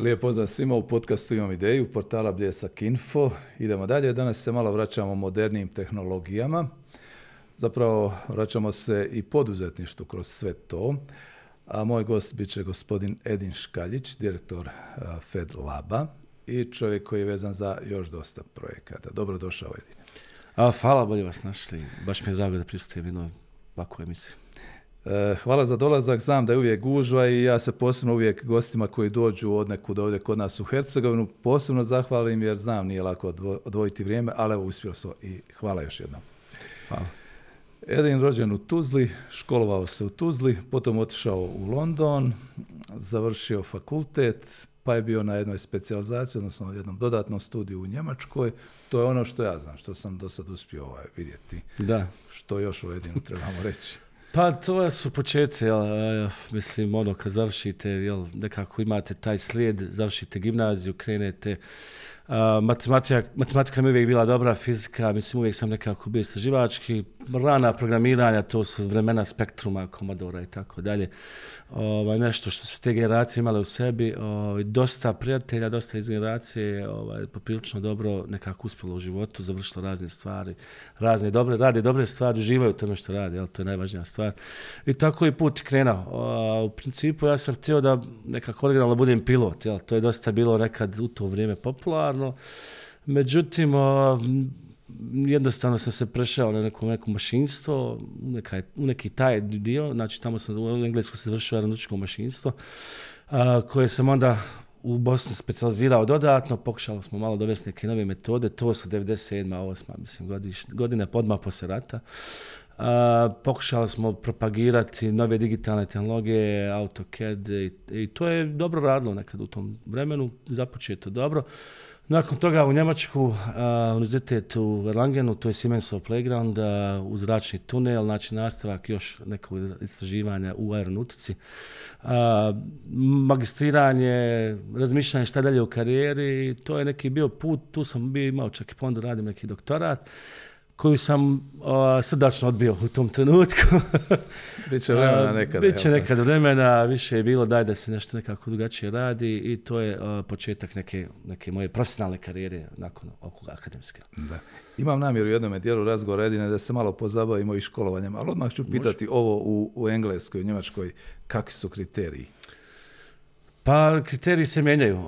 Lijep pozdrav svima u podcastu Imam ideju, portala Bljesak Info. Idemo dalje, danas se malo vraćamo modernim tehnologijama. Zapravo vraćamo se i poduzetništvu kroz sve to. A moj gost bit će gospodin Edin Škaljić, direktor Fed Laba i čovjek koji je vezan za još dosta projekata. Dobrodošao Edin. A, hvala, bolje vas našli. Baš mi je drago da pristujem jednoj ovakvoj emisiji. E, hvala za dolazak, znam da je uvijek gužva i ja se posebno uvijek gostima koji dođu od nekud ovdje kod nas u Hercegovinu posebno zahvalim jer znam nije lako odvojiti vrijeme, ali evo uspjelo smo i hvala još jednom. Hvala. Edin rođen u Tuzli, školovao se u Tuzli, potom otišao u London, završio fakultet, pa je bio na jednoj specijalizaciji, odnosno jednom dodatnom studiju u Njemačkoj. To je ono što ja znam, što sam do sad uspio ovaj, vidjeti. Da. Što još u Edinu trebamo reći. Pa to su početci, jel, mislim, ono, kad završite, jel, nekako imate taj slijed, završite gimnaziju, krenete, matematika, matematika mi je uvijek bila dobra, fizika, mislim, uvijek sam nekako bio istraživački, rana programiranja, to su vremena spektruma, komodora i tako dalje ovaj, nešto što su te generacije imale u sebi. Ovaj, dosta prijatelja, dosta iz generacije ovaj, poprilično dobro nekako uspjelo u životu, završilo razne stvari, razne dobre, rade dobre stvari, uživaju u tome što radi, jel, to je najvažnija stvar. I tako je put krenuo. u principu ja sam htio da nekako originalno budem pilot, jel, to je dosta bilo nekad u to vrijeme popularno. Međutim, jednostavno sam se prešao na neko, neko mašinstvo, u, neki taj dio, znači tamo sam u Englesku se završio aeronautičko mašinstvo, koje sam onda u Bosni specijalizirao dodatno, pokušali smo malo dovesti neke nove metode, to su 97. 8. mislim, godiš, godine podma poslije rata. pokušali smo propagirati nove digitalne tehnologije, AutoCAD i, i to je dobro radilo nekad u tom vremenu, započeto dobro. Nakon toga u Njemačku, uh, univerzitet u Erlangenu, to je Siemensov playground, uh, u zračni tunel, znači nastavak još nekog istraživanja u aeronautici. Uh, magistriranje, razmišljanje šta dalje u karijeri, to je neki bio put, tu sam bio imao čak i onda radim neki doktorat koju sam srdačno odbio u tom trenutku. Biće vremena nekada. Biće nekad vremena, više je bilo daj da se nešto nekako drugačije radi i to je početak neke, neke moje profesionalne karijere nakon ovog akademske. Da. Imam namjeru u jednom dijelu razgovora jedine da se malo pozabavimo i školovanjem, ali odmah ću pitati ovo u, u Engleskoj, u Njemačkoj, kakvi su kriteriji? Pa kriteriji se mijenjaju.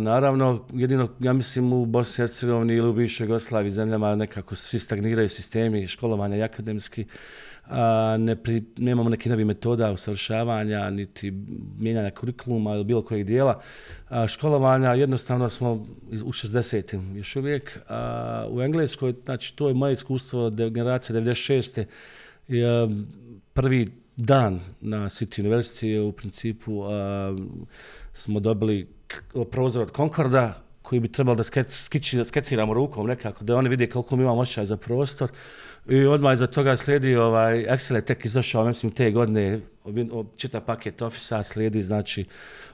naravno, jedino, ja mislim u Bosni i Hercegovini ili u bivšoj Jugoslaviji zemljama nekako svi stagniraju sistemi školovanja i akademski. ne nemamo neki novi metoda usavršavanja, niti mijenjanja kurikuluma ili bilo kojeg dijela. školovanja jednostavno smo u 60. još uvijek. u Engleskoj, znači to je moje iskustvo, generacija 96. Je, prvi dan na City University je u principu smo dobili prozor od Concorda koji bi trebalo da skeciramo rukom nekako, da oni vide koliko mi imamo osjećaj za prostor. I odmah iza toga slijedi ovaj, Excel je tek izašao, mislim, te godine, čita paket Office slijedi, znači,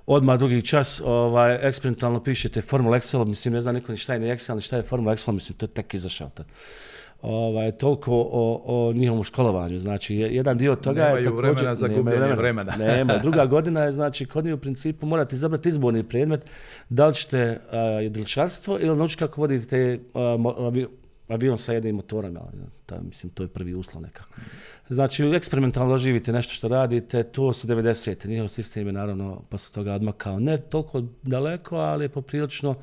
odmah drugi čas, ovaj, eksperimentalno pišete Formula Excel, mislim, ne znam niko ni šta je ni Excel, ni šta je Formula Excel, mislim, to je tek izašao ovaj, toliko o, o njihovom školovanju. Znači, jedan dio toga je također... vremena za gubljenje vremena. nema. Druga godina je, znači, kod njih u principu morate izabrati izborni predmet, da li ćete uh, jedriličarstvo ili naučiti kako vodite avion sa jednim motorom. Ta, mislim, to je prvi uslov nekako. Znači, eksperimentalno živite nešto što radite, to su 90. Njihov sistem je naravno posle toga odmakao. Ne toliko daleko, ali je poprilično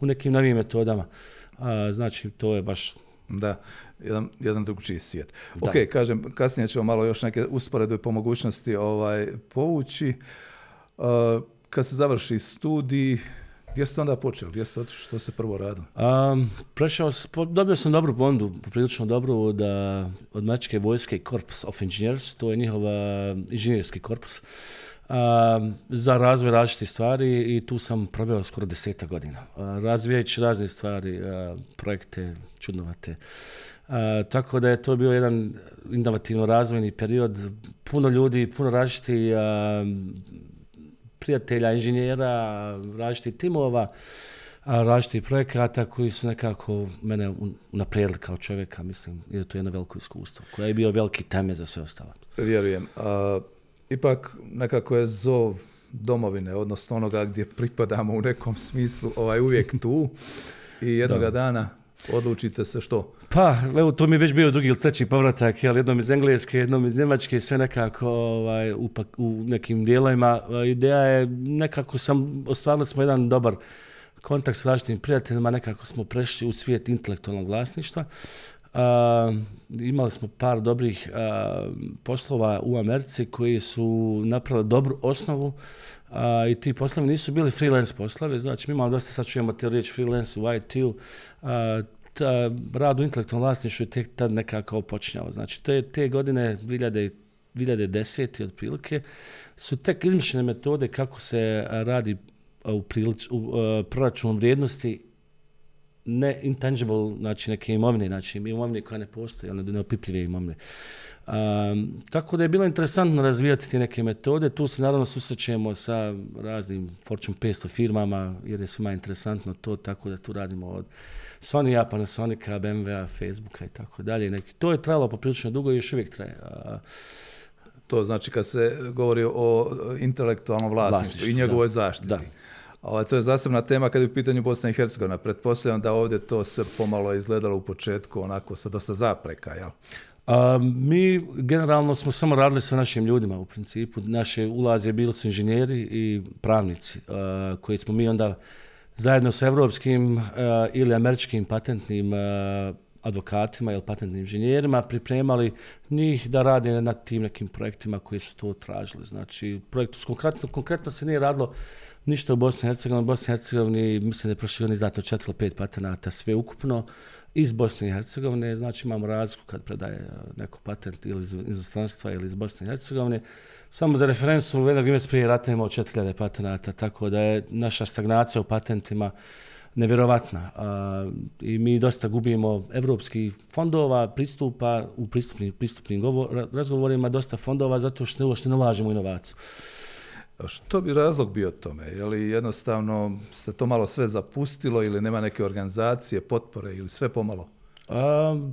u nekim novim metodama. znači, to je baš da, jedan, jedan drugčiji svijet. Ok, kažem, kasnije ćemo malo još neke usporedbe po mogućnosti ovaj, povući. Uh, kad se završi studij, gdje ste onda počeli? Gdje ste otišli? Što ste prvo radili? Um, prešao, dobio sam dobru pondu, prilično dobru da, od Mačke vojske Corpus of Engineers, to je njihov inženjerski korpus za razvoj različitih stvari i tu sam proveo skoro deseta godina. Razvijajući razne stvari, projekte, čudnovate. tako da je to bio jedan inovativno razvojni period. Puno ljudi, puno različitih prijatelja, inženjera, različitih timova, različitih projekata koji su nekako mene unaprijedili kao čovjeka, mislim, jer to je jedno veliko iskustvo, koje je bio veliki teme za sve ostalo. Vjerujem ipak nekako je zov domovine, odnosno onoga gdje pripadamo u nekom smislu, ovaj uvijek tu i jednoga dana odlučite se što? Pa, evo, to mi je već bio drugi ili treći povratak, jel, jednom iz Engleske, jednom iz Njemačke, sve nekako ovaj, u, u nekim dijelovima. Ideja je, nekako sam, ostvarili smo jedan dobar kontakt s različitim prijateljima, nekako smo prešli u svijet intelektualnog vlasništva. Imali smo par dobrih poslova u Americi koji su napravili dobru osnovu i ti poslovi nisu bili freelance poslovi, znači mi imamo dosta, sad čujemo te riječ freelance u IT-u, rad u intelektualnom vlasništvu je tek tad nekako počinjao. Znači te, te godine 2000, 2010. otprilike su tek izmišljene metode kako se radi u, prilič, u proračunu vrijednosti ne intangible, znači neke imovine, znači imovine koja ne postoji, ali neopipljive imovine. Um, tako da je bilo interesantno razvijati te neke metode. Tu se naravno susrećemo sa raznim Fortune 500 firmama jer je svima interesantno to, tako da tu radimo od Sony-a, Panasonica, BMW-a, Facebooka i tako dalje. To je trajalo poprilično dugo i još uvijek traje. to znači kad se govori o intelektualnom vlasništvu i njegovoj zaštiti. Da. Ovaj, to je zasebna tema kad je u pitanju Bosna i Hercegovina. Pretpostavljam da ovdje to se pomalo izgledalo u početku onako sa dosta zapreka, jel? A, mi generalno smo samo radili sa našim ljudima u principu. Naše ulaze bili su inženjeri i pravnici koji smo mi onda zajedno sa evropskim ili američkim patentnim advokatima ili patentnim inženjerima pripremali njih da rade na tim nekim projektima koji su to tražili. Znači, projektu konkretno, konkretno se nije radilo ništa u Bosni i Hercegovini. U Bosni i Hercegovini mislim da je prošli godin izdato 4 ili 5 patenata sve ukupno iz Bosne i Hercegovine. Znači imamo razliku kad predaje e, neko patent ili iz inostranstva ili iz Bosne i Hercegovine. Samo za referencu, jednog mjesec prije rata imamo 4000 patenata, tako da je naša stagnacija u patentima nevjerovatna. I mi dosta gubimo evropskih fondova, pristupa u pristupnim, pristupnim razgovorima, dosta fondova zato što uopšte ne ulažemo inovaciju. Što bi razlog bio tome? Je li jednostavno se to malo sve zapustilo ili nema neke organizacije, potpore ili sve pomalo?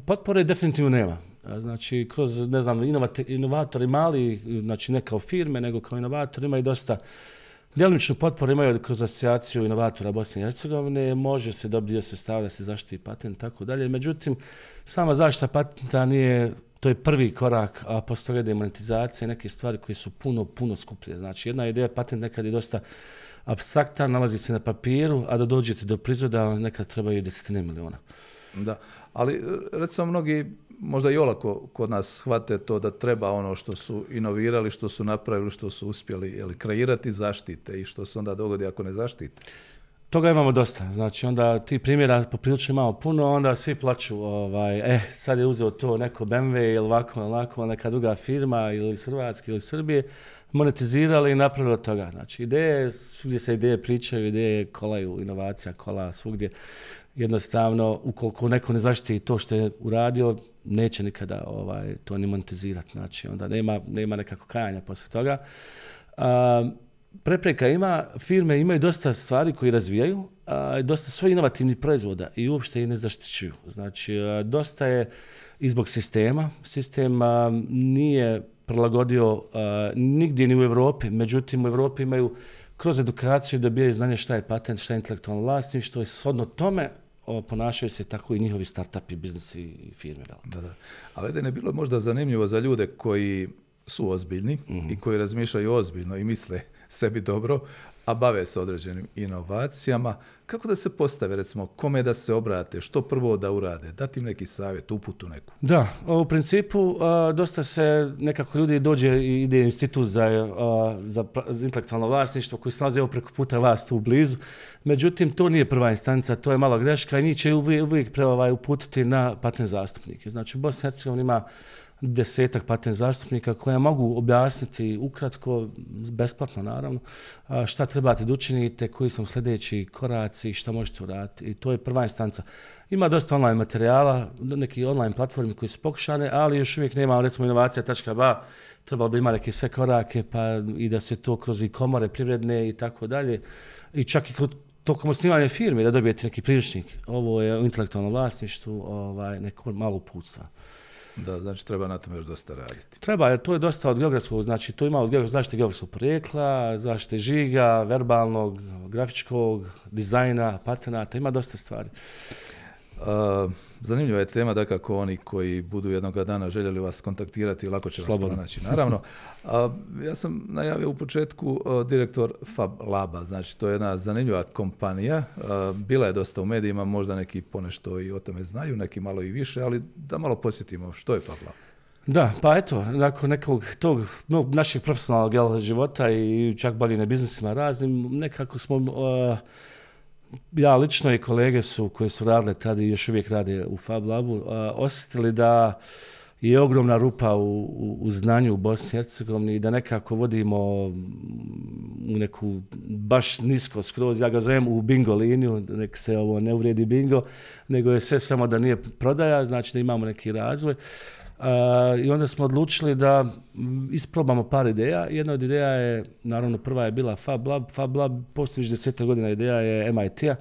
potpore definitivno nema. Znači, kroz, ne znam, inovatori mali, znači ne kao firme, nego kao inovatori imaju dosta Djelomičnu potporu imaju kroz asocijaciju inovatora Bosne i Hercegovine, može se dobiti dio sredstava da se zaštiti patent i tako dalje. Međutim, sama zaštita patenta nije to je prvi korak, a postoje da je monetizacija i neke stvari koje su puno, puno skuplje. Znači, jedna ideja patent nekad je dosta abstraktan, nalazi se na papiru, a da dođete do proizvoda nekad trebaju desetine miliona. Da, ali recimo mnogi možda i olako kod nas shvate to da treba ono što su inovirali, što su napravili, što su uspjeli jeli, kreirati zaštite i što se onda dogodi ako ne zaštite. Toga imamo dosta. Znači onda ti primjera poprilično imamo puno, onda svi plaću, ovaj, eh, sad je uzeo to neko BMW ili ovako, ovako, neka druga firma ili iz Hrvatske ili Srbije, monetizirali i napravili od toga. Znači ideje, svugdje se ideje pričaju, ideje kolaju, inovacija kola svugdje. Jednostavno, ukoliko neko ne zaštiti to što je uradio, neće nikada ovaj, to ni monetizirati. Znači onda nema, nema nekako kajanja poslije toga prepreka ima, firme imaju dosta stvari koje razvijaju, a, dosta svojih inovativnih proizvoda i uopšte ih ne zaštićuju. Znači, dosta je i zbog sistema. Sistem nije prilagodio nigdje ni u Europi, međutim u Europi imaju kroz edukaciju dobijaju znanje šta je patent, šta je intelektualno vlasništvo i shodno tome ponašaju se tako i njihovi startupi, biznesi i firme. Da, da. Ali da ne bilo možda zanimljivo za ljude koji su ozbiljni i koji razmišljaju ozbiljno i misle sebi dobro, a bave se određenim inovacijama. Kako da se postave, recimo, kome da se obrate, što prvo da urade, dati im neki savjet, uputu neku? Da, u principu dosta se nekako ljudi dođe i ide institut za, za, intelektualno vlasništvo koji se nalazi preko puta vas tu blizu. Međutim, to nije prva instanca, to je mala greška i njih će uvijek, uvijek ovaj, uputiti na patent zastupnike. Znači, u Bosni ima desetak patent zastupnika koja mogu objasniti ukratko, besplatno naravno, šta trebate da učinite, koji su sljedeći koraci, šta možete uraditi. I to je prva instanca. Ima dosta online materijala, neki online platformi koji su pokušane, ali još uvijek nema recimo inovacija.ba, trebalo bi imati neke sve korake pa i da se to kroz i komore privredne i tako dalje. I čak i tokom osnivanja firme da dobijete neki priručnik. Ovo je u intelektualnom vlasništvu ovaj, neko malo uputstva. Da, znači treba na tome još dosta raditi. Treba, jer to je dosta od geografskog, znači tu ima od geografskog, zaštite geografskog porijekla, zaštite žiga, verbalnog, grafičkog, dizajna, patenata, ima dosta stvari. Uh, zanimljiva je tema da kako oni koji budu jednoga dana željeli vas kontaktirati, lako će Slobodno. vas pronaći. Naravno, a, ja sam najavio u početku a, direktor Fab Laba, znači to je jedna zanimljiva kompanija, a, bila je dosta u medijima, možda neki ponešto i o tome znaju, neki malo i više, ali da malo posjetimo što je Fab Lab. Da, pa eto, nakon nekog tog no, našeg profesionalnog jel, života i čak bavljene biznisima raznim, nekako smo, uh, ja lično i kolege su koji su radile tada i još uvijek rade u Fab Labu, uh, osjetili da je ogromna rupa u, u, u znanju u Bosni i Hercegovini i da nekako vodimo u neku baš nisko skroz, ja ga zovem u bingo liniju, nek se ovo ne uvrijedi bingo, nego je sve samo da nije prodaja, znači da imamo neki razvoj. I onda smo odlučili da isprobamo par ideja. Jedna od ideja je, naravno prva je bila Fab Lab. Fab Lab postoji već godina ideja je MIT-a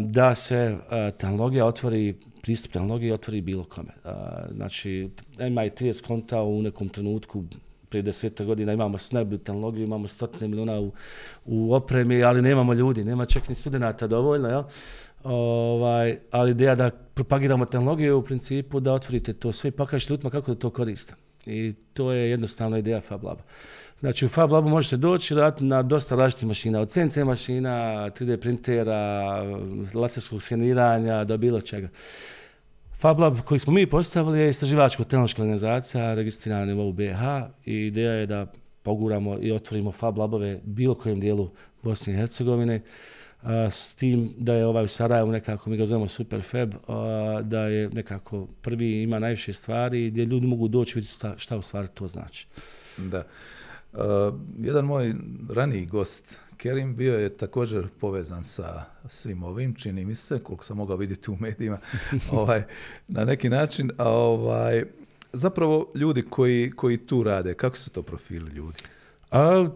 da se tehnologija otvori, pristup tehnologiji otvori bilo kome. Znači, MIT je skontao u nekom trenutku prije deseta godina imamo najbolju tehnologiju, imamo stotine miliona u, u opremi, ali nemamo ljudi, nema čak ni studenta dovoljno, jel? Ovaj, ali ideja da propagiramo tehnologiju u principu da otvorite to sve i pokažete ljudima kako da to koriste. I to je jednostavna ideja Fab Laba. Znači u Fab Labu možete doći raditi na dosta različitih mašina, od CNC mašina, 3D printera, laserskog skeniranja, do bilo čega. Fab Lab koji smo mi postavili je istraživačko tehnološka organizacija registrirana na nivou BH i ideja je da poguramo i otvorimo Fab Labove bilo kojem dijelu Bosne i Hercegovine s tim da je ovaj u Sarajevu nekako, mi ga zovemo Superfab, da je nekako prvi ima najviše stvari gdje ljudi mogu doći vidjeti šta, šta u stvari to znači. Da. Uh, jedan moj raniji gost, Kerim, bio je također povezan sa svim ovim, čini mi se, koliko sam mogao vidjeti u medijima, ovaj, na neki način, a ovaj, zapravo ljudi koji, koji tu rade, kako su to profili ljudi?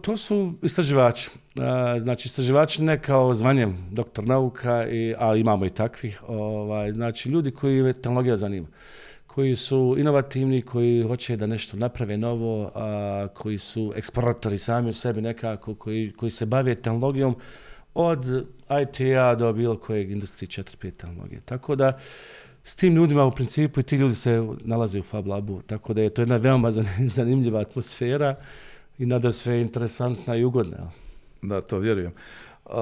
To su istraživači. Znači, istraživači ne kao zvanjem doktor nauka, i, ali imamo i takvih. Ovaj, znači, ljudi koji tehnologija zanima koji su inovativni, koji hoće da nešto naprave novo, a, koji su eksploratori sami u sebi nekako, koji, koji se bave tehnologijom od IT-a do bilo kojeg industrije 4-5 tehnologije. Tako da, s tim ljudima u principu i ti ljudi se nalaze u Fab Labu, tako da je to jedna veoma zanimljiva atmosfera i nada sve interesantna i ugodna. Da, to vjerujem. Uh,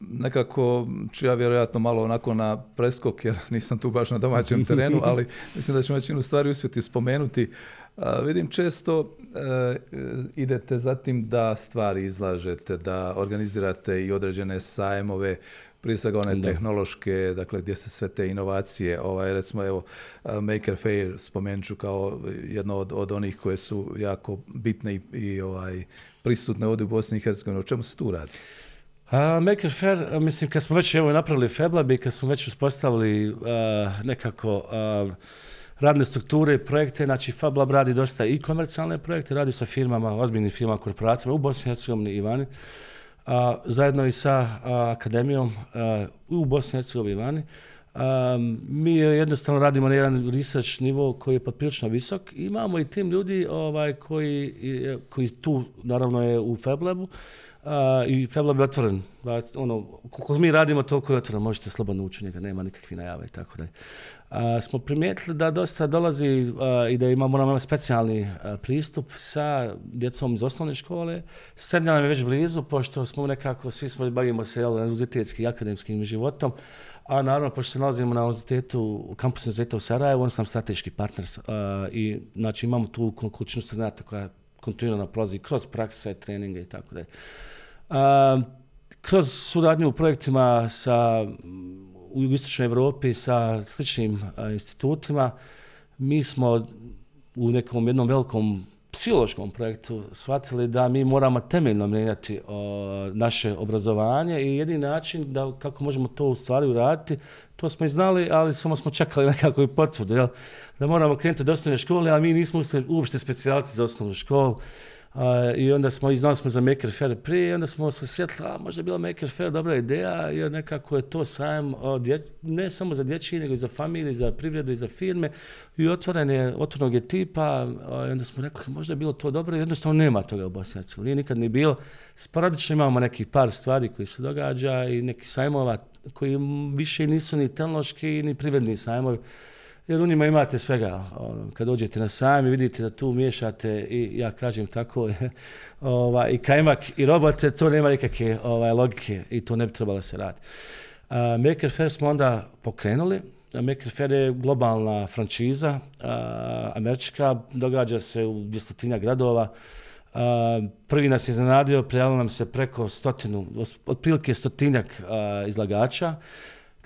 nekako ću ja vjerojatno malo onako na preskok, jer nisam tu baš na domaćem terenu, ali mislim da ćemo većinu stvari uspjeti spomenuti. Uh, vidim često uh, idete za tim da stvari izlažete, da organizirate i određene sajmove, prije svega one da. tehnološke, dakle gdje se sve te inovacije, ovaj, recimo evo Maker Fair spomenut ću kao jedno od, od onih koje su jako bitne i, i ovaj, prisutne ovdje u Bosni i Hercegovini. O čemu se tu radi? A, Maker Fair, mislim, kad smo već evo, napravili FabLab i kad smo već uspostavili nekako radne strukture i projekte, znači FabLab radi dosta i komercijalne projekte, radi sa firmama, ozbiljnim firmama, korporacijama u Bosni i Hercegovini i vani, zajedno i sa akademijom u Bosni i Hercegovini mi jednostavno radimo na jedan research nivo koji je poprilično visok. Imamo i tim ljudi ovaj, koji, koji tu, naravno, je u FabLabu, Uh, I FabLab je otvoren. Da, ono, koliko mi radimo, toliko je otvoren. Možete slobodno ući njega, nema nikakvih najava i tako dalje. Smo primijetili da dosta dolazi uh, i da imamo nam specijalni uh, pristup sa djecom iz osnovne škole. Srednja nam je već blizu, pošto smo nekako, svi smo bavimo se jel, univerzitetskim i akademskim životom. A naravno, pošto se nalazimo na univerzitetu, u kampusu univerziteta u Sarajevu, on sam strateški partner. I znači imamo tu količinu studenta koja kontinuirano prolazi kroz prakse, treninge i tako dalje. Kroz suradnju u projektima sa, u jugoistočnoj Evropi sa sličnim institutima, mi smo u nekom jednom velikom psihološkom projektu shvatili da mi moramo temeljno mijenjati naše obrazovanje i jedini način da kako možemo to u stvari uraditi, to smo i znali, ali samo smo čekali nekako i potvrdu, jel? da moramo krenuti do osnovne škole, a mi nismo uopšte specijalci za osnovnu školu. I onda smo, znali smo za Maker Fair prije, i onda smo se sjetili, a možda je bila Maker Fair dobra ideja, jer nekako je to sajam ne samo za dječji, nego i za familiju, za privredu i za firme. I otvoren je, otvorenog je tipa, i onda smo rekli, možda je bilo to dobro, jednostavno nema toga u Bosni Nije nikad ni bilo. Sporadično imamo nekih par stvari koji se događa i neki sajmova koji više nisu ni tehnološki, ni privredni sajmovi jer u njima imate svega. Ono, kad dođete na sajam i vidite da tu miješate i ja kažem tako ovaj, i kajmak i robote, to nema nikakve ovaj, logike i to ne bi trebalo se raditi. Maker Fair smo onda pokrenuli. Maker Fair je globalna frančiza, američka, događa se u dvjestotinja gradova. prvi nas je iznenadio, prijavilo nam se preko stotinu, otprilike stotinjak izlagača.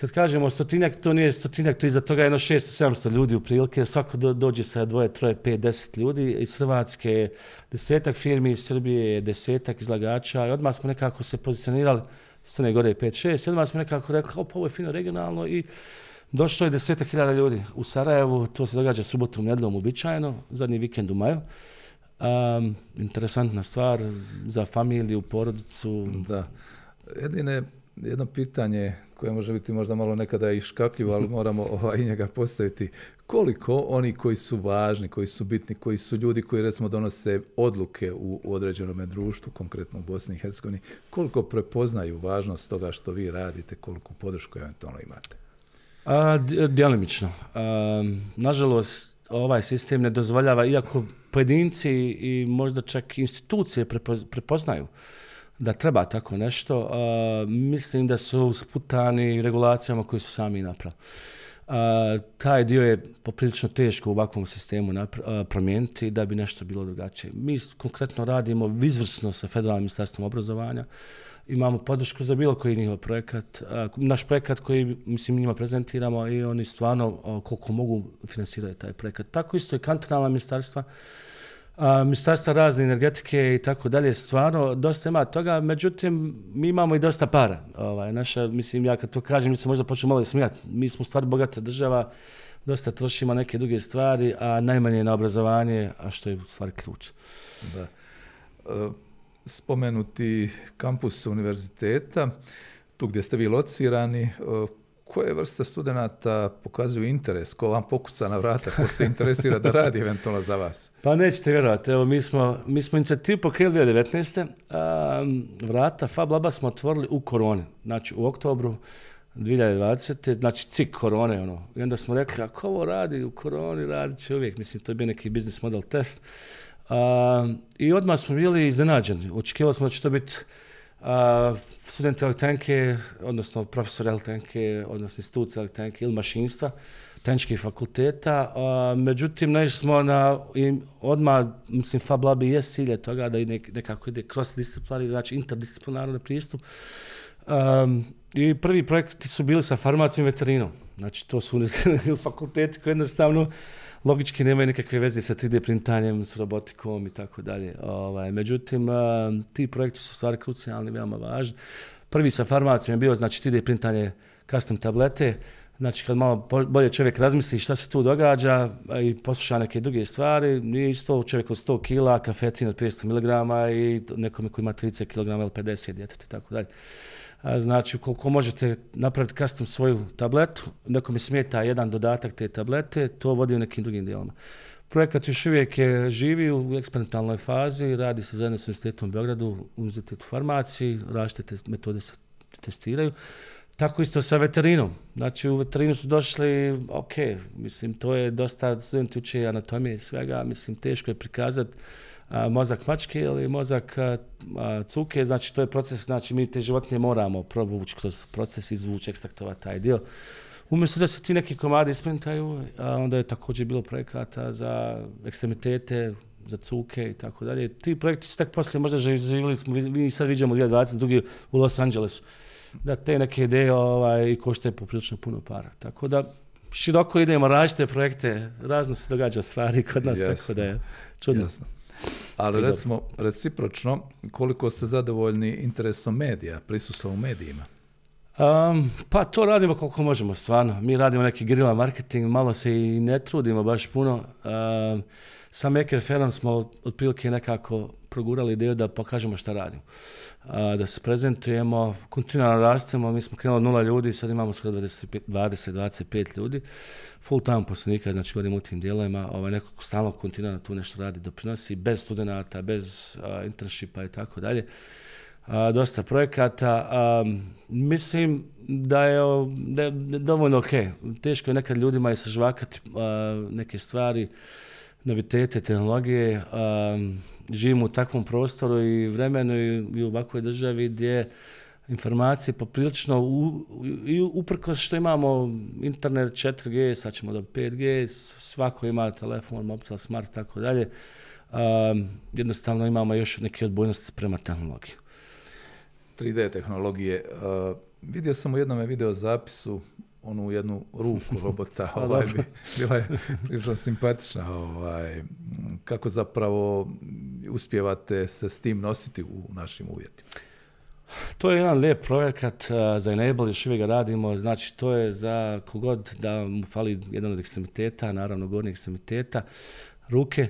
Kad kažemo stotinjak, to nije stotinjak, to iza toga jedno 600-700 ljudi u prilike, svako dođe sa dvoje, troje, pet, deset ljudi iz Hrvatske, desetak firmi iz Srbije, desetak izlagača i odmah smo nekako se pozicionirali, Crne Gore 5-6, i odmah smo nekako rekli, op, ovo je fino regionalno i došlo je desetak hiljada ljudi u Sarajevu, to se događa subotom, nedlom uobičajeno, zadnji vikend u maju. interesantna stvar za familiju, porodicu. Da. Jedine, jedno pitanje koje može biti možda malo nekada i škakljivo, ali moramo ovaj, njega postaviti. Koliko oni koji su važni, koji su bitni, koji su ljudi koji recimo donose odluke u, određenom društvu, konkretno u Bosni i Hercegovini, koliko prepoznaju važnost toga što vi radite, koliko podršku eventualno imate? A, djelimično. nažalost, ovaj sistem ne dozvoljava, iako pojedinci i možda čak institucije prepoznaju da treba tako nešto, mislim da su sputani regulacijama koje su sami napravili. taj dio je poprilično teško u ovakvom sistemu promijeniti da bi nešto bilo drugačije. Mi konkretno radimo izvrsno sa Federalnim ministarstvom obrazovanja, imamo podršku za bilo koji njihov projekat. naš projekat koji mislim njima prezentiramo i oni stvarno koliko mogu financiraju taj projekat. Tako isto i kantonalna ministarstva ministarstva razne energetike i tako dalje, stvarno dosta ima toga, međutim mi imamo i dosta para. Ovaj, naša, mislim, ja kad to kažem, mi se možda počnu malo smijati. Mi smo stvar bogata država, dosta trošimo neke druge stvari, a najmanje na obrazovanje, a što je u stvari ključ. Da. E, spomenuti kampus univerziteta, tu gdje ste vi locirani, e, koje vrste studenata pokazuju interes, ko vam pokuca na vrata, ko se interesira da radi eventualno za vas? Pa nećete vjerovati, evo mi smo, mi smo inicijativu pokrenuli 2019. Um, vrata Fab Laba smo otvorili u koroni, znači u oktobru 2020. Znači cik korone, ono. I onda smo rekli, ako ovo radi u koroni, radit će uvijek. Mislim, to je bio neki business model test. I odmah smo bili iznenađeni. Očekivali smo da će to biti student elektenke, odnosno profesor elektenke, odnosno institut elektenke ili mašinstva, tehničkih fakulteta. međutim, naišli smo na, i odmah, mislim, Fab Lab je cilje toga da nekako ide cross disciplinarni, znači interdisciplinarni pristup. I prvi projekti su bili sa farmacijom i veterinom. Znači, to su fakulteti koji jednostavno logički nemaju nikakve veze sa 3D printanjem, s robotikom i tako dalje. Ovaj, međutim, ti projekti su stvari krucijalni, veoma važni. Prvi sa farmacijom je bio znači 3D printanje custom tablete, Znači kad malo bolje čovjek razmisli šta se tu događa i posluša neke druge stvari, nije isto čovjek od 100 kila, kafetin od 500 mg i nekome koji ima 30 kg ili 50 djeteta i tako dalje. Znači, ukoliko možete napraviti custom svoju tabletu, mi smeta jedan dodatak te tablete, to vodi u nekim drugim dijelama. Projekat još uvijek je živi u eksperimentalnoj fazi, radi se zajedno s Universitetom u Beogradu, Universitetu farmaciji, različite metode se testiraju. Tako isto sa veterinom. Znači u veterinu su došli, ok, mislim to je dosta, studenti uče anatomije i svega, mislim teško je prikazati mozak mačke ili mozak cuke, znači to je proces, znači mi te životinje moramo provući kroz proces, izvući, ekstraktovati taj dio. Umjesto da se ti neki komadi isprintaju, onda je također bilo projekata za ekstremitete, za cuke i tako dalje. Ti projekti su tek poslije, možda živjeli smo, mi sad vidimo 2022. u Los Angelesu, da te neke ideje ovaj, koštaju poprilično puno para. Tako da široko idemo, različite projekte, razno se događa stvari kod nas, tako da je čudno. Jasno. Ali recimo, recipročno, koliko ste zadovoljni interesom medija, prisustvom u medijima? Um, pa to radimo koliko možemo stvarno. Mi radimo neki grila marketing, malo se i ne trudimo baš puno. Um, sa Maker Fairom smo otprilike nekako progurali ideju da pokažemo šta radimo. da se prezentujemo, kontinualno rastemo, mi smo krenuli od nula ljudi, sad imamo skoro 20-25 ljudi, full time poslovnika, znači govorim u tim dijelovima, ovaj, neko stalno kontinualno tu nešto radi, doprinosi, bez studenata, bez internshipa i tako dalje. dosta projekata. mislim da je, da je dovoljno ok. Teško je nekad ljudima istražvakati neke stvari, novitete, tehnologije. Živimo u takvom prostoru i vremenu i, u ovakvoj državi gdje informacije poprilično u, i uprkos što imamo internet 4G, sad ćemo do 5G, svako ima telefon, mobitel, smart i tako dalje. Jednostavno imamo još neke odbojnosti prema tehnologiji. 3D tehnologije. vidio sam u jednom video zapisu onu jednu ruku robota, ovaj, bila je prilično simpatična. Ovaj, kako zapravo uspijevate se s tim nositi u našim uvjetima? To je jedan lijep projekat za Enable, još uvijek ga radimo, znači to je za kogod da mu fali jedan od ekstremiteta, naravno gornjih ekstremiteta, ruke,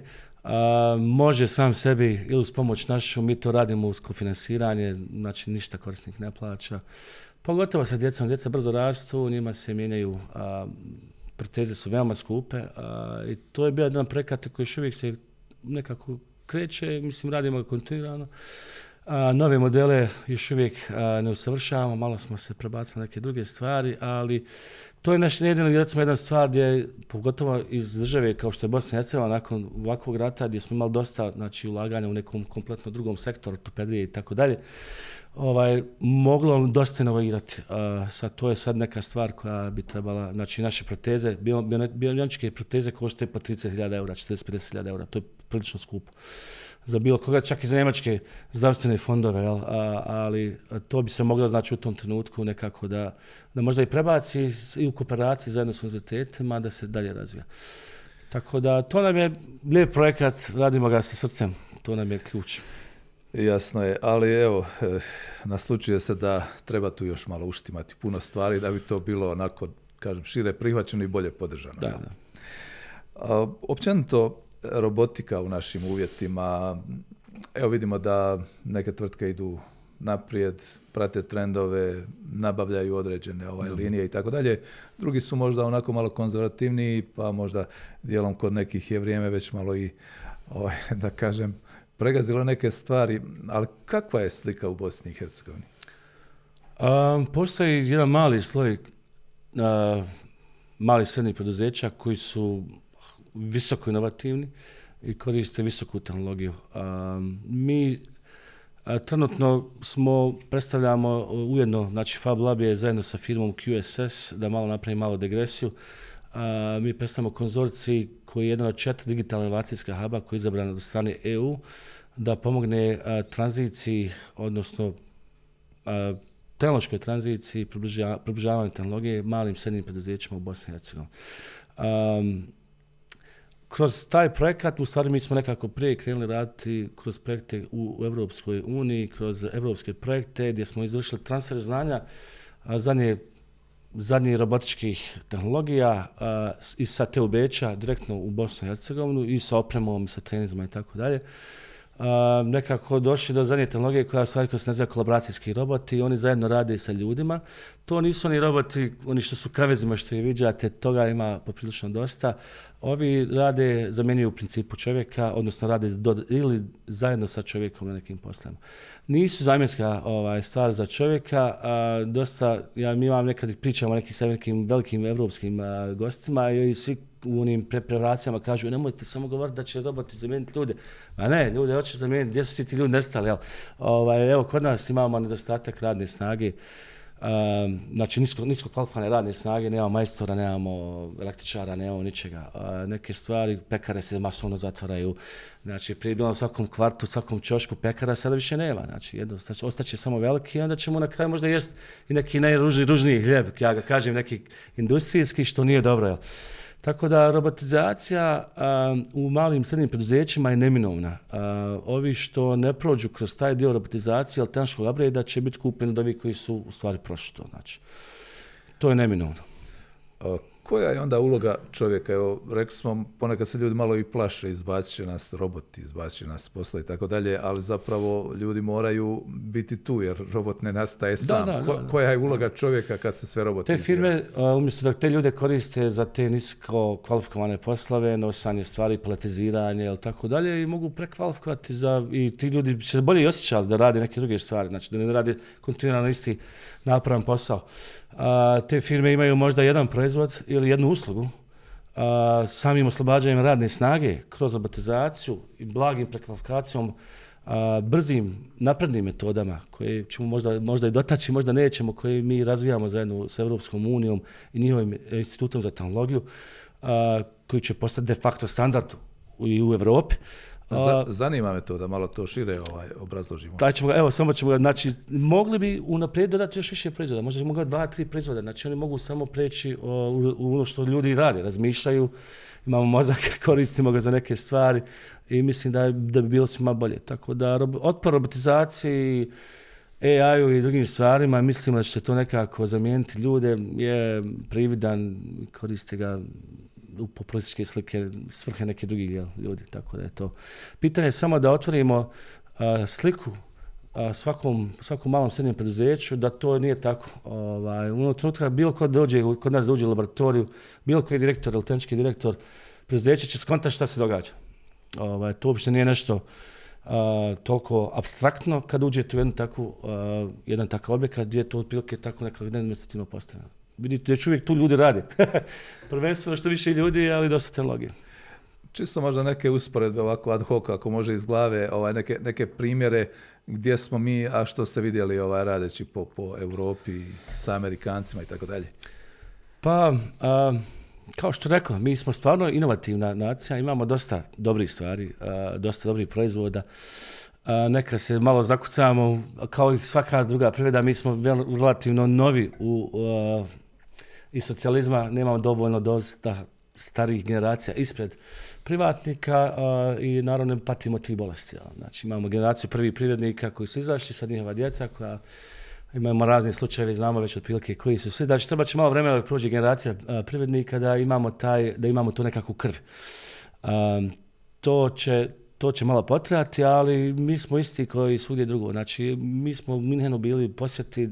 može sam sebi ili uz pomoć našu, mi to radimo uz kofinansiranje, znači ništa korisnik ne plaća. Pogotovo sa djecom, djeca brzo rastu, njima se mijenjaju, a, proteze su veoma skupe i to je bio jedan projekat koji još uvijek se nekako kreće, mislim radimo kontinuirano. A, nove modele još uvijek ne usavršavamo, malo smo se prebacili na neke druge stvari, ali to je nešto jedino, recimo, jedna stvar gdje, pogotovo iz države kao što je Bosna i Hercegovina, nakon ovakvog rata gdje smo imali dosta znači, ulaganja u nekom kompletno drugom sektoru, ortopedije i tako dalje, ovaj, moglo dosta inovirati. sad, to je sad neka stvar koja bi trebala, znači naše proteze, bioničke proteze koštaju po 30.000 eura, 40-50.000 eura, to je prilično skupo za bilo koga, čak i za njemačke zdravstvene fondove, jel? ali to bi se moglo znači u tom trenutku nekako da, da možda i prebaci i u kooperaciji zajedno s univerzitetima da se dalje razvija. Tako da to nam je lijep projekat, radimo ga sa srcem, to nam je ključ. Jasno je, ali evo, eh, naslučuje se da treba tu još malo uštimati puno stvari da bi to bilo onako, kažem, šire prihvaćeno i bolje podržano. Da, da. općenito, robotika u našim uvjetima, evo vidimo da neke tvrtke idu naprijed, prate trendove, nabavljaju određene ovaj, linije i tako dalje. Drugi su možda onako malo konzervativniji, pa možda dijelom kod nekih je vrijeme već malo i, ovaj, da kažem, pregazilo neke stvari, ali kakva je slika u Bosni i Hercegovini? postoji jedan mali sloj uh, malih srednjih poduzeća koji su visoko inovativni i koriste visoku tehnologiju. mi trenutno smo, predstavljamo ujedno, znači Fab Lab je zajedno sa firmom QSS, da malo napravim malo degresiju, mi predstavljamo konzorciji koji je jedan od četiri digitalne inovacijska huba koji je izabran od strane EU da pomogne tranziciji, odnosno tehnološkoj tranziciji, približavanju tehnologije malim srednjim poduzećima u Bosni i Hercegovini. Kroz taj projekat, u stvari mi smo nekako prije krenuli raditi kroz projekte u Europskoj uniji, kroz europske projekte gdje smo izvršili transfer znanja zadnje zadnjih robotičkih tehnologija i sa te Beča direktno u Bosnu i Hercegovinu i sa opremom, sa trenizama i tako dalje nekako došli do zadnje tehnologije koja stvari koja se naziva kolaboracijski roboti, oni zajedno rade sa ljudima. To nisu oni roboti, oni što su kavezima što je viđate, toga ima poprilično dosta. Ovi rade, zamjenjuju u principu čovjeka, odnosno rade ili zajedno sa čovjekom na nekim poslovima. Nisu zamjenska ovaj, stvar za čovjeka, dosta, ja mi imam nekad pričamo o nekim sa nekim velikim evropskim gostima i svi u onim preparacijama kažu nemojte samo govoriti da će roboti zamijeniti ljude. A ne, ljude hoće zamijeniti, gdje su ti ljudi nestali? Jel? Ovaj, evo, kod nas imamo nedostatak radne snage, Um, znači nisko, nisko kvalifikane radne snage, nemamo majstora, nemamo električara, nemamo ničega. neke stvari, pekare se masovno zatvaraju. Znači prije bilo u svakom kvartu, svakom čošku pekara, sada više nema. Znači jedno, znači, ostaće samo veliki i onda ćemo na kraju možda jest i neki najružniji hljeb, ja ga kažem, neki industrijski, što nije dobro. Jel? Tako da robotizacija u malim srednjim preduzećima je neminovna. ovi što ne prođu kroz taj dio robotizacije ali tehničkog upgrade će biti kupljeni od ovih koji su u stvari prošli to. Znači, to je neminovno koja je onda uloga čovjeka? Evo, rekli smo, ponekad se ljudi malo i plaše, izbacit će nas roboti, izbacit će nas posla i tako dalje, ali zapravo ljudi moraju biti tu, jer robot ne nastaje sam. koja je uloga čovjeka kad se sve robotizira? Te firme, umjesto da te ljude koriste za te nisko kvalifikovane poslove, nosanje stvari, paletiziranje ili tako dalje, i mogu prekvalifikovati za, i ti ljudi će bolje osjećali da radi neke druge stvari, znači da ne radi kontinuirano isti napravan posao a, te firme imaju možda jedan proizvod ili jednu uslugu, a, samim oslobađanjem radne snage kroz robotizaciju i blagim prekvalifikacijom, brzim, naprednim metodama koje ćemo možda, možda i dotaći, možda nećemo, koje mi razvijamo zajedno s Europskom unijom i njihovim institutom za tehnologiju, koji će postati de facto standard i u Europi. Zanima me to da malo to šire ovaj, obrazložimo. Da ćemo, evo, samo ćemo ga, znači, mogli bi unaprijed dodati još više proizvoda, možda mogu dva, tri proizvoda, znači oni mogu samo preći u, ono što ljudi rade, razmišljaju, imamo mozak, koristimo ga za neke stvari i mislim da, da bi bilo svima bolje. Tako da otpor robotizaciji, AI-u i drugim stvarima, mislimo da će to nekako zamijeniti ljude, je prividan, koriste ga u populističke slike svrhe neke drugih ljudi, tako da je to. Pitanje je samo da otvorimo sliku svakom, svakom malom srednjem preduzeću da to nije tako. Ovaj, u trenutka bilo ko dođe kod nas da uđe u laboratoriju, bilo koji direktor ili tehnički direktor preduzeća će skontati šta se događa. Ovaj, to uopšte nije nešto toliko abstraktno kad uđete u jednu takvu, jedan takav objekat gdje je to otprilike tako nekako administrativno postavljeno vidite još uvijek tu ljudi radi. Prvenstveno što više ljudi, ali dosta tehnologije. Čisto možda neke usporedbe ovako ad hoc, ako može iz glave, ovaj, neke, neke primjere gdje smo mi, a što ste vidjeli ovaj, radeći po, po Europi sa Amerikancima i tako dalje? Pa, kao što rekao, mi smo stvarno inovativna nacija, imamo dosta dobrih stvari, dosta dobrih proizvoda. neka se malo zakucamo, kao i svaka druga privreda, mi smo relativno novi u i socijalizma nemamo dovoljno dosta starih generacija ispred privatnika i naravno patimo tih bolesti. Znači imamo generaciju prvih privrednika koji su izašli, sad njihova djeca koja imamo razni slučajevi, znamo već otprilike koji su svi. Znači treba će malo vremena da prođe generacija privrednika da imamo taj, da imamo tu nekakvu krv. to će to će malo potrajati, ali mi smo isti koji svugdje drugo. Znači, mi smo u Minhenu bili posjeti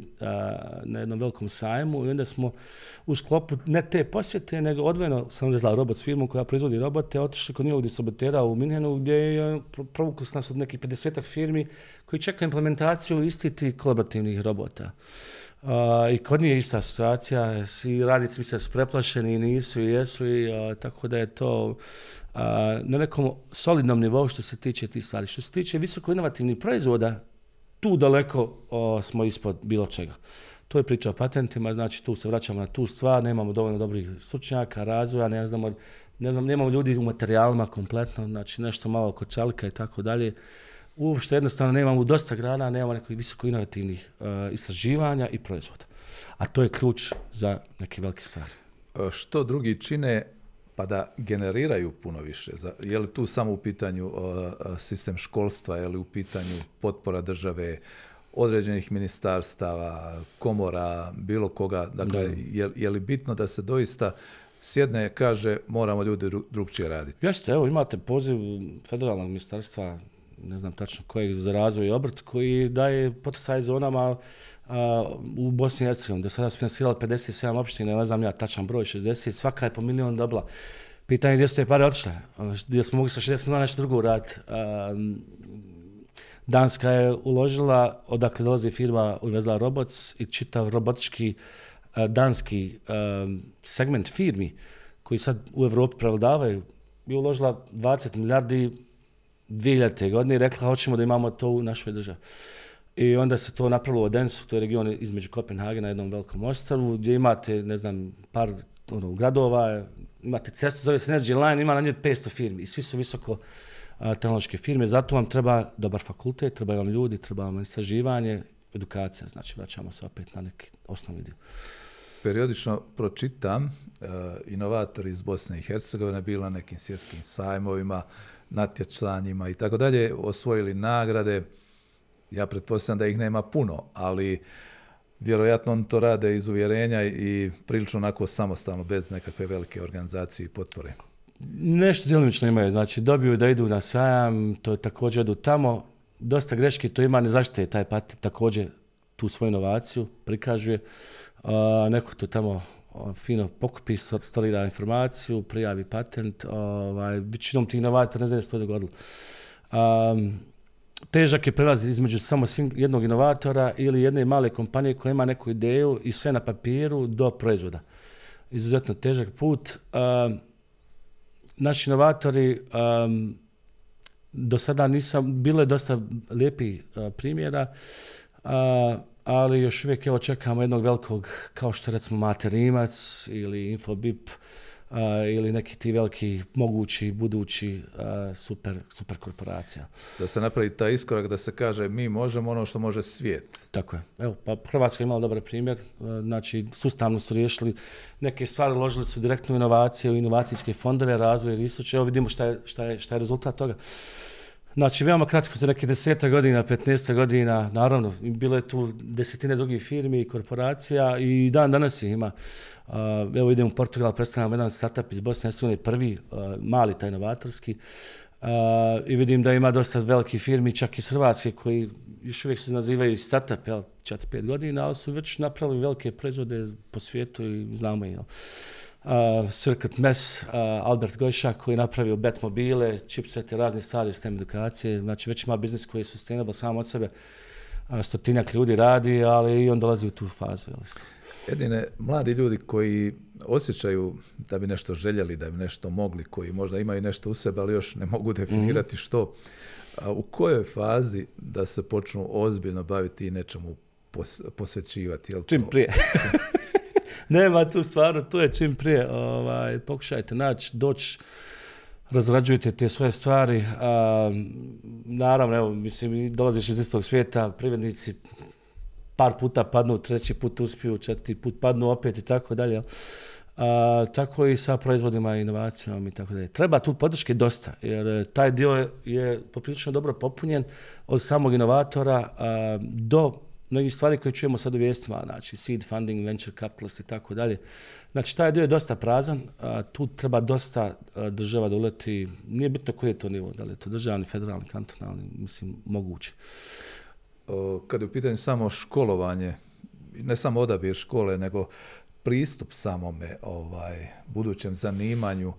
na jednom velikom sajmu i onda smo u sklopu ne te posjete, nego odvojeno sam vezla robot s firmom koja proizvodi robote, otišli kod njihovog distributera u Minhenu gdje je provukli nas od nekih 50 firmi koji čekaju implementaciju istih tih kolaborativnih robota. I kod nije ista situacija, svi radnici misle su preplašeni, nisu i jesu, i, tako da je to na nekom solidnom nivou što se tiče tih stvari. Što se tiče visoko inovativnih proizvoda, tu daleko smo ispod bilo čega. To je priča o patentima, znači tu se vraćamo na tu stvar, nemamo dovoljno dobrih stručnjaka, razvoja, ne znamo, ne znam, nemamo ljudi u materijalima kompletno, znači nešto malo oko čalika i tako dalje. Uopšte jednostavno nemamo dosta grana, nemamo nekih visoko inovativnih istraživanja i proizvoda. A to je ključ za neke velike stvari. E, što drugi čine pa da generiraju puno više. Je li tu samo u pitanju sistem školstva, je li u pitanju potpora države, određenih ministarstava, komora, bilo koga. Dakle, je, je, li bitno da se doista sjedne kaže moramo ljudi drugčije raditi? Jeste, evo imate poziv federalnog ministarstva, ne znam tačno kojeg za razvoj i obrt, koji daje poticaj zonama u Bosni i Hercegovini. Do sada su financirali 57 opština, ne znam ja tačan broj, 60, svaka je po milion dobila. Pitanje je gdje su te pare otišle, gdje smo mogli sa 60 milijuna nešto drugo uraditi. Danska je uložila, odakle dolazi firma Uvezla Robots i čitav robotički danski segment firmi koji sad u Europi prevladavaju je uložila 20 milijardi 2000. godine i rekla hoćemo da imamo to u našoj državi. I onda se to napravilo u Odensu, to je region između Kopenhagena jednom velikom ostrvu, gdje imate, ne znam, par ono, gradova, imate cestu, zove se Energy Line, ima na njoj 500 firmi i svi su visoko tehnološke firme, zato vam treba dobar fakultet, treba vam ljudi, treba vam istraživanje, edukacija, znači vraćamo se opet na neki osnovni dio. periodično pročitam uh, inovatori iz Bosne i Hercegovine, bila na nekim svjetskim sajmovima, natječanjima i tako dalje, osvojili nagrade. Ja pretpostavljam da ih nema puno, ali vjerojatno on to rade iz uvjerenja i prilično onako samostalno, bez nekakve velike organizacije i potpore. Nešto djelomično imaju, znači dobiju da idu na sajam, to također idu tamo, dosta greški to ima, ne zaštite taj patent također tu svoju inovaciju, prikažuje, a, neko to tamo fino pokupi, storira informaciju, prijavi patent, ovaj, većinom tih inovatora ne znam što je dogodilo. Um, težak je prelaz između samo jednog inovatora ili jedne male kompanije koja ima neku ideju i sve na papiru do proizvoda. Izuzetno težak put. Um, naši inovatori um, do sada nisam, bilo je dosta lijepih uh, primjera, uh, ali još uvijek evo čekamo jednog velikog, kao što recimo Materimac ili Infobip, uh, ili neki ti veliki mogući, budući uh, super, super korporacija. Da se napravi taj iskorak da se kaže mi možemo ono što može svijet. Tako je. Evo, pa Hrvatska je imala dobar primjer. Znači, sustavno su riješili neke stvari, ložili su direktnu inovaciju, inovacijske fondove, razvoj i Evo vidimo šta je, šta je, šta je rezultat toga. Znači, veoma kratko, za neke deseta godina, 15 godina, naravno, bilo je tu desetine drugih firmi i korporacija i dan danas ih ima. Evo idem u Portugal, predstavljam jedan startup iz Bosne i Hercegovine, prvi, mali taj inovatorski, uh, i vidim da ima dosta velikih firmi, čak iz Hrvatske, koji još uvijek se nazivaju startup, jel, 4-5 godina, ali su već napravili velike proizvode po svijetu i znamo, jel. Uh, Circuit Mess, uh, Albert Gojšak koji je napravio Batmobile, chipsete, razne stvari s tem edukacije, znači već ima biznis koji je sustainable sam od sebe, uh, stotinjak ljudi radi, ali i on dolazi u tu fazu. Jel. Jedine mladi ljudi koji osjećaju da bi nešto željeli, da bi nešto mogli, koji možda imaju nešto u sebi, ali još ne mogu definirati mm -hmm. što, a u kojoj fazi da se počnu ozbiljno baviti i nečemu pos, posvećivati? Jel čim prije. Nema tu stvarno, tu je čim prije. Ovaj, pokušajte naći, doći, razrađujete te svoje stvari. A, naravno, evo, mislim, dolaziš iz istog svijeta, privrednici par puta padnu, treći put uspiju, četvrti put padnu opet i tako dalje. A, tako i sa proizvodima i inovacijama i tako dalje. Treba tu podrške dosta, jer e, taj dio je poprilično dobro popunjen od samog inovatora a, do mnogih stvari koje čujemo sad u vijestima, znači seed funding, venture capitalist i tako dalje. Znači taj dio je dosta prazan, a, tu treba dosta a, država da uleti, nije bitno koji je to nivo, da li je to državni, federalni, kantonalni, mislim, moguće. Kad je u pitanju samo školovanje, ne samo odabir škole, nego pristup samome ovaj, budućem zanimanju,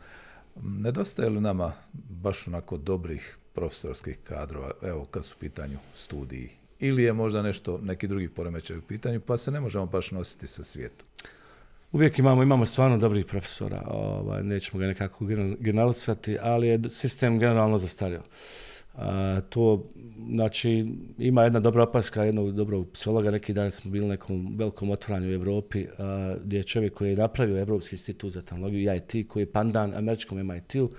nedostaje li nama baš onako dobrih profesorskih kadrova, evo kad su u pitanju studiji, ili je možda nešto, neki drugi poremećaj u pitanju, pa se ne možemo baš nositi sa svijetom? Uvijek imamo, imamo stvarno dobrih profesora, ovaj, nećemo ga nekako generalisati, ali je sistem generalno zastario. A, to, znači, ima jedna dobra opaska jednog dobrog psihologa, neki dan smo bili na nekom velikom otvaranju u Evropi, a, gdje je čovjek koji je napravio Evropski institut za tehnologiju IT, koji je pandan američkom MIT-u,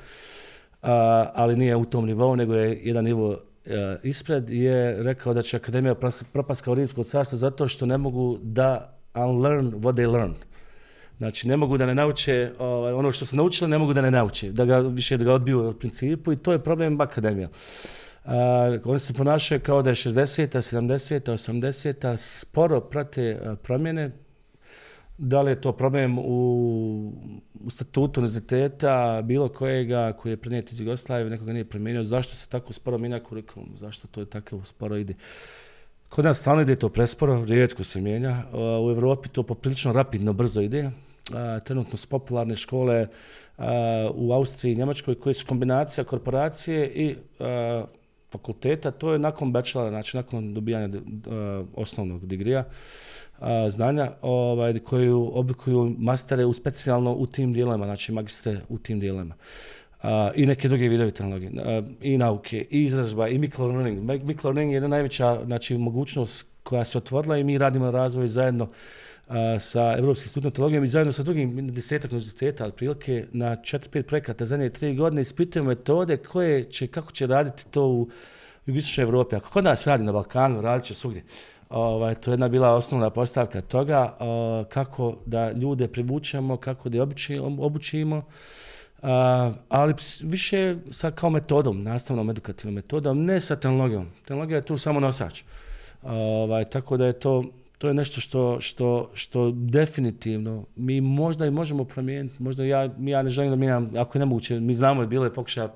ali nije u tom nivou, nego je jedan nivo a, ispred, je rekao da će Akademija propast kao rimsko carstvo zato što ne mogu da unlearn what they learned. Znači, ne mogu da ne nauče ovaj, ono što su naučili, ne mogu da ne nauče, da ga više da ga odbiju u principu i to je problem akademija. Uh, oni se ponašaju kao da je 60-a, 70-a, 80-a, sporo prate promjene. Da li je to problem u, u statutu univerziteta, bilo kojega koji je prenijet iz Jugoslavije, nekoga nije promijenio, zašto se tako sporo mina kurikulum, zašto to je tako sporo ide. Kod nas stvarno ide to presporo, rijetko se mijenja. U Evropi to poprilično rapidno, brzo ide trenutno su popularne škole u Austriji i Njemačkoj koje su kombinacija korporacije i fakulteta, to je nakon bachelora, znači nakon dobijanja osnovnog digrija, znanja ovaj, koji oblikuju mastere u specijalno u tim dijelima, znači magistre u tim dijelima. Uh, i neke druge vidove tehnologije, i nauke, i izražba, i microlearning. Microlearning je jedna najveća znači, mogućnost koja se otvorila i mi radimo razvoj zajedno uh, sa Evropskim studentologijom i zajedno sa drugim desetak univerziteta, ali prilike na 4-5 projekata zadnje tri godine ispitujemo metode koje će, kako će raditi to u jugoistočnoj Evropi. Ako kod nas radi na Balkanu, radit će svugdje. Ovaj, to je jedna bila osnovna postavka toga kako da ljude privučemo, kako da obučimo, ali više sa kao metodom, nastavnom edukativnom metodom, ne sa tehnologijom. Tehnologija je tu samo nosač. Ovaj, tako da je to, to je nešto što, što, što definitivno mi možda i možemo promijeniti. Možda ja, ja ne želim da mijenjam, ako je nemoguće, mi znamo je bilo je pokušaja,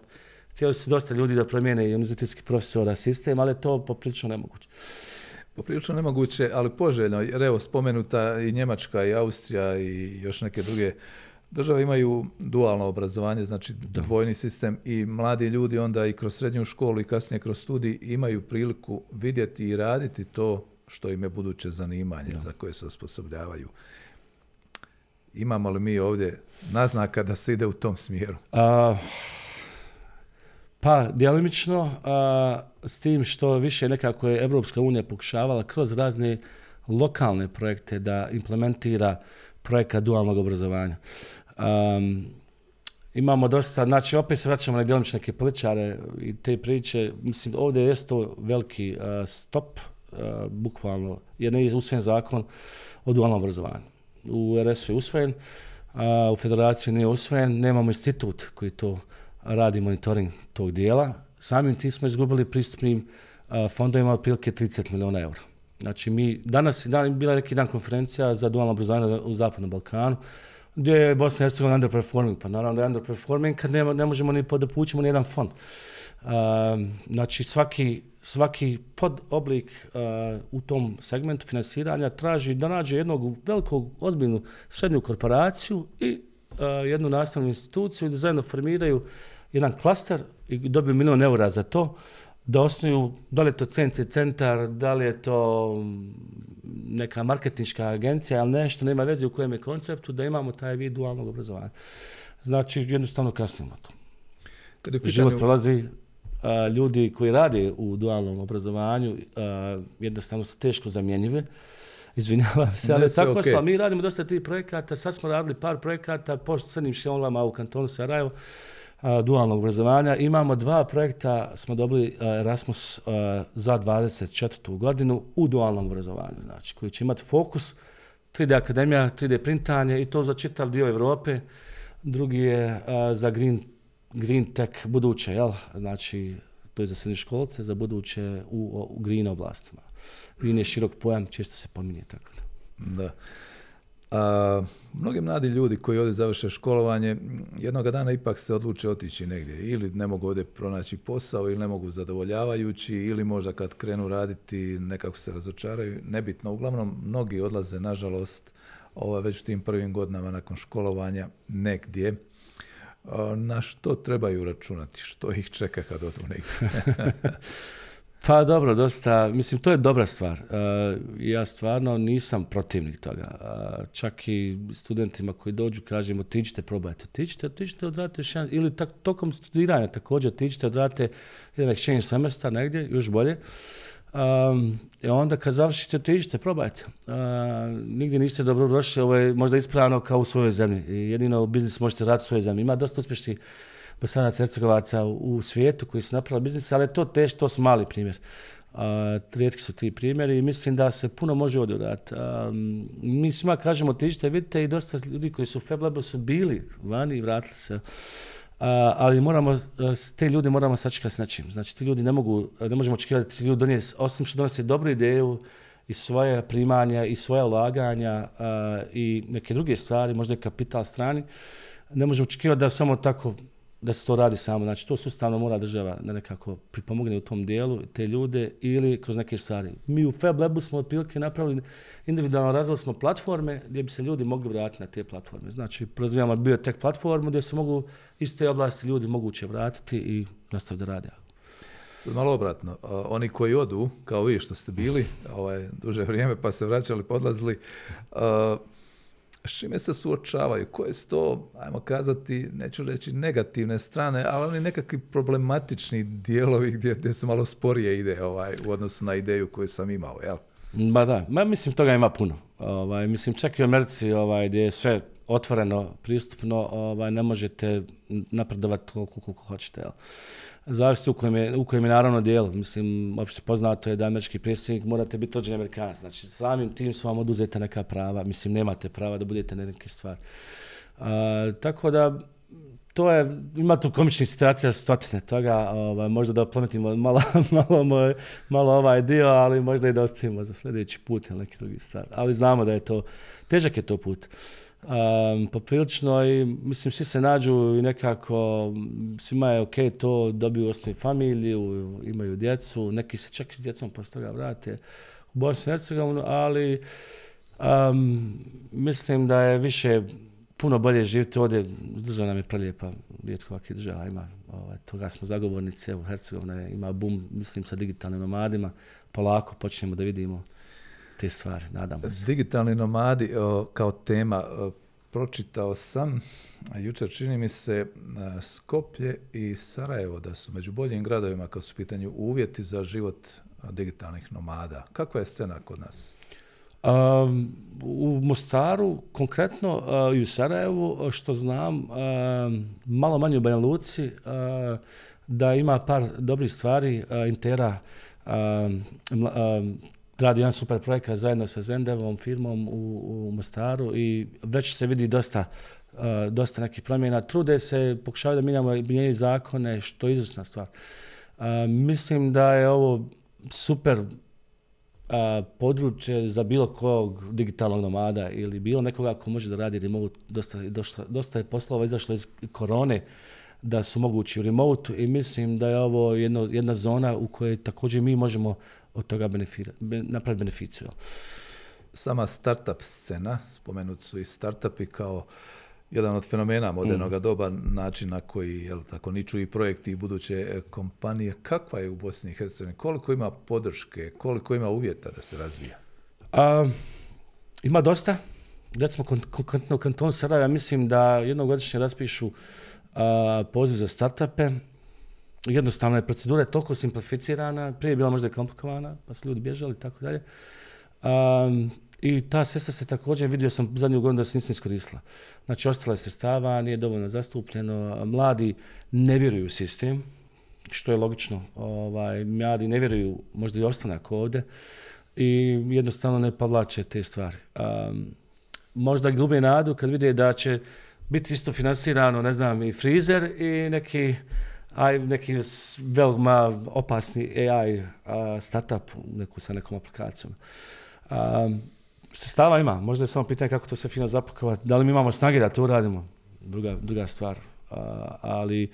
htjeli su dosta ljudi da promijene i univerzitetski profesora sistem, ali je to poprilično nemoguće. Poprilično nemoguće, ali poželjno, jer evo spomenuta i Njemačka i Austrija i još neke druge Države imaju dualno obrazovanje, znači dvojni sistem i mladi ljudi onda i kroz srednju školu i kasnije kroz studij imaju priliku vidjeti i raditi to što im je buduće zanimanje za koje se osposobljavaju. Imamo li mi ovdje naznaka da se ide u tom smjeru? pa, djelimično, s tim što više nekako je Evropska unija pokušavala kroz razne lokalne projekte da implementira projekat dualnog obrazovanja. imamo dosta, znači opet se vraćamo na djelomično neke političare i te priče, mislim ovdje je to veliki stop, bukvalno, jer ne je usvojen zakon o dualnom obrazovanju. U RS je usvojen, u federaciji nije usvojen, nemamo institut koji to radi monitoring tog dijela. Samim tim smo izgubili pristupnim fondovima otprilike 30 milijuna eura. Znači mi, danas je bila neki dan konferencija za dualno obrazovanje u Zapadnom Balkanu, gdje je Bosna i Hercegovina underperforming. Pa naravno da je underperforming kad ne, ne možemo ni podapućimo ni jedan fond. znači svaki, svaki pod oblik u tom segmentu financiranja traži da nađe jednog velikog, ozbiljnu srednju korporaciju i jednu nastavnu instituciju da zajedno formiraju jedan klaster i dobiju milijon eura za to da osnuju, da li je to centri centar, da li je to neka marketinška agencija, ali nešto nema veze u kojem je konceptu, da imamo taj vid dualnog obrazovanja. Znači, jednostavno kasnimo to. Život prolazi, ljudi koji rade u dualnom obrazovanju jednostavno su teško zamjenjive. Izvinjavam se, ali tako okay. Mi radimo dosta tih projekata, sad smo radili par projekata po srednjim školama u kantonu Sarajevo dualnog obrazovanja. Imamo dva projekta, smo dobili Erasmus za 24. godinu u dualnom obrazovanju, znači koji će imati fokus 3D akademija, 3D printanje i to za čitav dio Europe. Drugi je za green, green tech buduće, jel? Znači, to je za srednjoškolce, za buduće u, u green oblastima. Green je širok pojam, često se pominje tako da. Da. A, mnogi mladi ljudi koji ovdje završe školovanje, jednoga dana ipak se odluče otići negdje. Ili ne mogu ovdje pronaći posao, ili ne mogu zadovoljavajući, ili možda kad krenu raditi nekako se razočaraju. Nebitno, uglavnom mnogi odlaze, nažalost, ovaj, već tim prvim godinama nakon školovanja negdje. Na što trebaju računati? Što ih čeka kad odu negdje? Pa dobro, dosta, mislim, to je dobra stvar. E, ja stvarno nisam protivnik toga. E, čak i studentima koji dođu kažem, otiđite, probajte, otiđite, otiđite, odradite šan, ili tak, tokom studiranja također otiđite, odradite jedan exchange semestar negdje, još bolje. Um, I onda kad završite, otiđite, probajte. Uh, nigdje niste dobro došli, ovo je možda ispravno kao u svojoj zemlji. Jedino biznis možete raditi u svojoj zemlji. Ima dosta uspješnih Bosanaca Hercegovaca u, svijetu koji su napravili biznis, ali to teško, to su mali primjer. Uh, rijetki su ti primjeri i mislim da se puno može odraditi. mi svima kažemo otiđite, vidite i dosta ljudi koji su u Fablabu su bili vani i vratili se. ali moramo, te ljudi moramo sačekati s nečim. Znači ti ljudi ne mogu, ne možemo očekivati da ti ljudi donijeti, osim što donose dobru ideju i svoje primanja i svoja ulaganja i neke druge stvari, možda i kapital strani, ne možemo očekivati da samo tako da se to radi samo. Znači, to sustavno mora država da nekako pripomogne u tom dijelu te ljude ili kroz neke stvari. Mi u Fab smo otprilike napravili, individualno razvili smo platforme gdje bi se ljudi mogli vratiti na te platforme. Znači, prozivamo biotech platformu gdje se mogu iz te oblasti ljudi moguće vratiti i nastaviti da rade. Sad malo obratno, oni koji odu, kao vi što ste bili, ovaj, duže vrijeme pa se vraćali, podlazili, s čime se suočavaju, koje su to, ajmo kazati, neću reći negativne strane, ali oni nekakvi problematični dijelovi gdje, gdje se malo sporije ide ovaj, u odnosu na ideju koju sam imao, jel? Ma da, ma mislim toga ima puno. Ovaj, mislim, čak i u Americi ovaj, gdje je sve otvoreno, pristupno, ovaj, ne možete napredovati koliko, koliko hoćete. Jel? Zavisi u kojem, je, u kojem je naravno dijelu. Mislim, opšte poznato je da američki predsjednik morate biti rođeni Amerikanac. Znači, samim tim su vam oduzete neka prava. Mislim, nemate prava da budete neke stvari. A, tako da, to je, ima tu komičnih situacija stotine toga, ovaj, možda da oplemetimo malo, malo, moj, malo ovaj dio, ali možda i da ostavimo za sljedeći put ili neki drugi stvar. Ali znamo da je to, težak je to put. Um, poprilično i mislim svi se nađu i nekako svima je ok to dobiju osnovi familiju, imaju djecu, neki se čak i s djecom posle toga vrate u Bosnu i Hercegovinu, ali um, mislim da je više puno bolje živjeti ovdje, država nam je prelijepa, rijetko ovakve država ima, ovaj, toga smo zagovornice, evo Hercegovina ima bum, mislim sa digitalnim nomadima, polako počnemo da vidimo te stvari, nadamo se. Digitalni nomadi o, kao tema, o, pročitao sam, a jučer čini mi se Skoplje i Sarajevo da su među boljim gradovima kad su u pitanju uvjeti za život digitalnih nomada. Kakva je scena kod nas? Um, u Mostaru, konkretno uh, i u Sarajevu, što znam, uh, malo manje u Banja Luci, da ima par dobrih stvari. Intera radi jedan super projekat zajedno sa Zendevom firmom u, u Mostaru i već se vidi dosta dosta nekih promjena. Trude se, pokušavaju da mijenjamo mijenjaju zakone, što je izvrsna stvar. Mislim da je ovo super a, područje za bilo kog digitalnog nomada ili bilo nekoga ko može da radi remote, dosta, dosta, dosta je poslova izašlo iz korone da su mogući u remote i mislim da je ovo jedno, jedna zona u kojoj također mi možemo od toga benefira, ben, napraviti beneficiju. Sama startup scena, spomenut su i startupi kao jedan od fenomena modernog mm. doba, način na koji jel, tako, niču i projekti i buduće e, kompanije. Kakva je u Bosni i Hercegovini? Koliko ima podrške? Koliko ima uvjeta da se razvija? A, ima dosta. Recimo, konkretno Sarajeva, ja mislim da jednogodišnje raspišu a, poziv za startupe. Jednostavno je procedura je toliko simplificirana, prije je bila možda komplikovana, pa su ljudi bježali i tako dalje. Um, I ta sestra se također, vidio sam zadnju godinu da se nisam iskoristila. Znači, ostala je sestava, nije dovoljno zastupljeno, mladi ne vjeruju u sistem, što je logično. Ovaj, mladi ne vjeruju možda i ostanak ovde i jednostavno ne povlače te stvari. Um, možda gube nadu kad vide da će biti isto finansirano, ne znam, i frizer i neki aj neki veoma opasni AI uh, startup neku sa nekom aplikacijom. Um, sestava ima, možda je samo pitanje kako to se fino zapakovati, da li mi imamo snage da to uradimo, druga, druga stvar. A, ali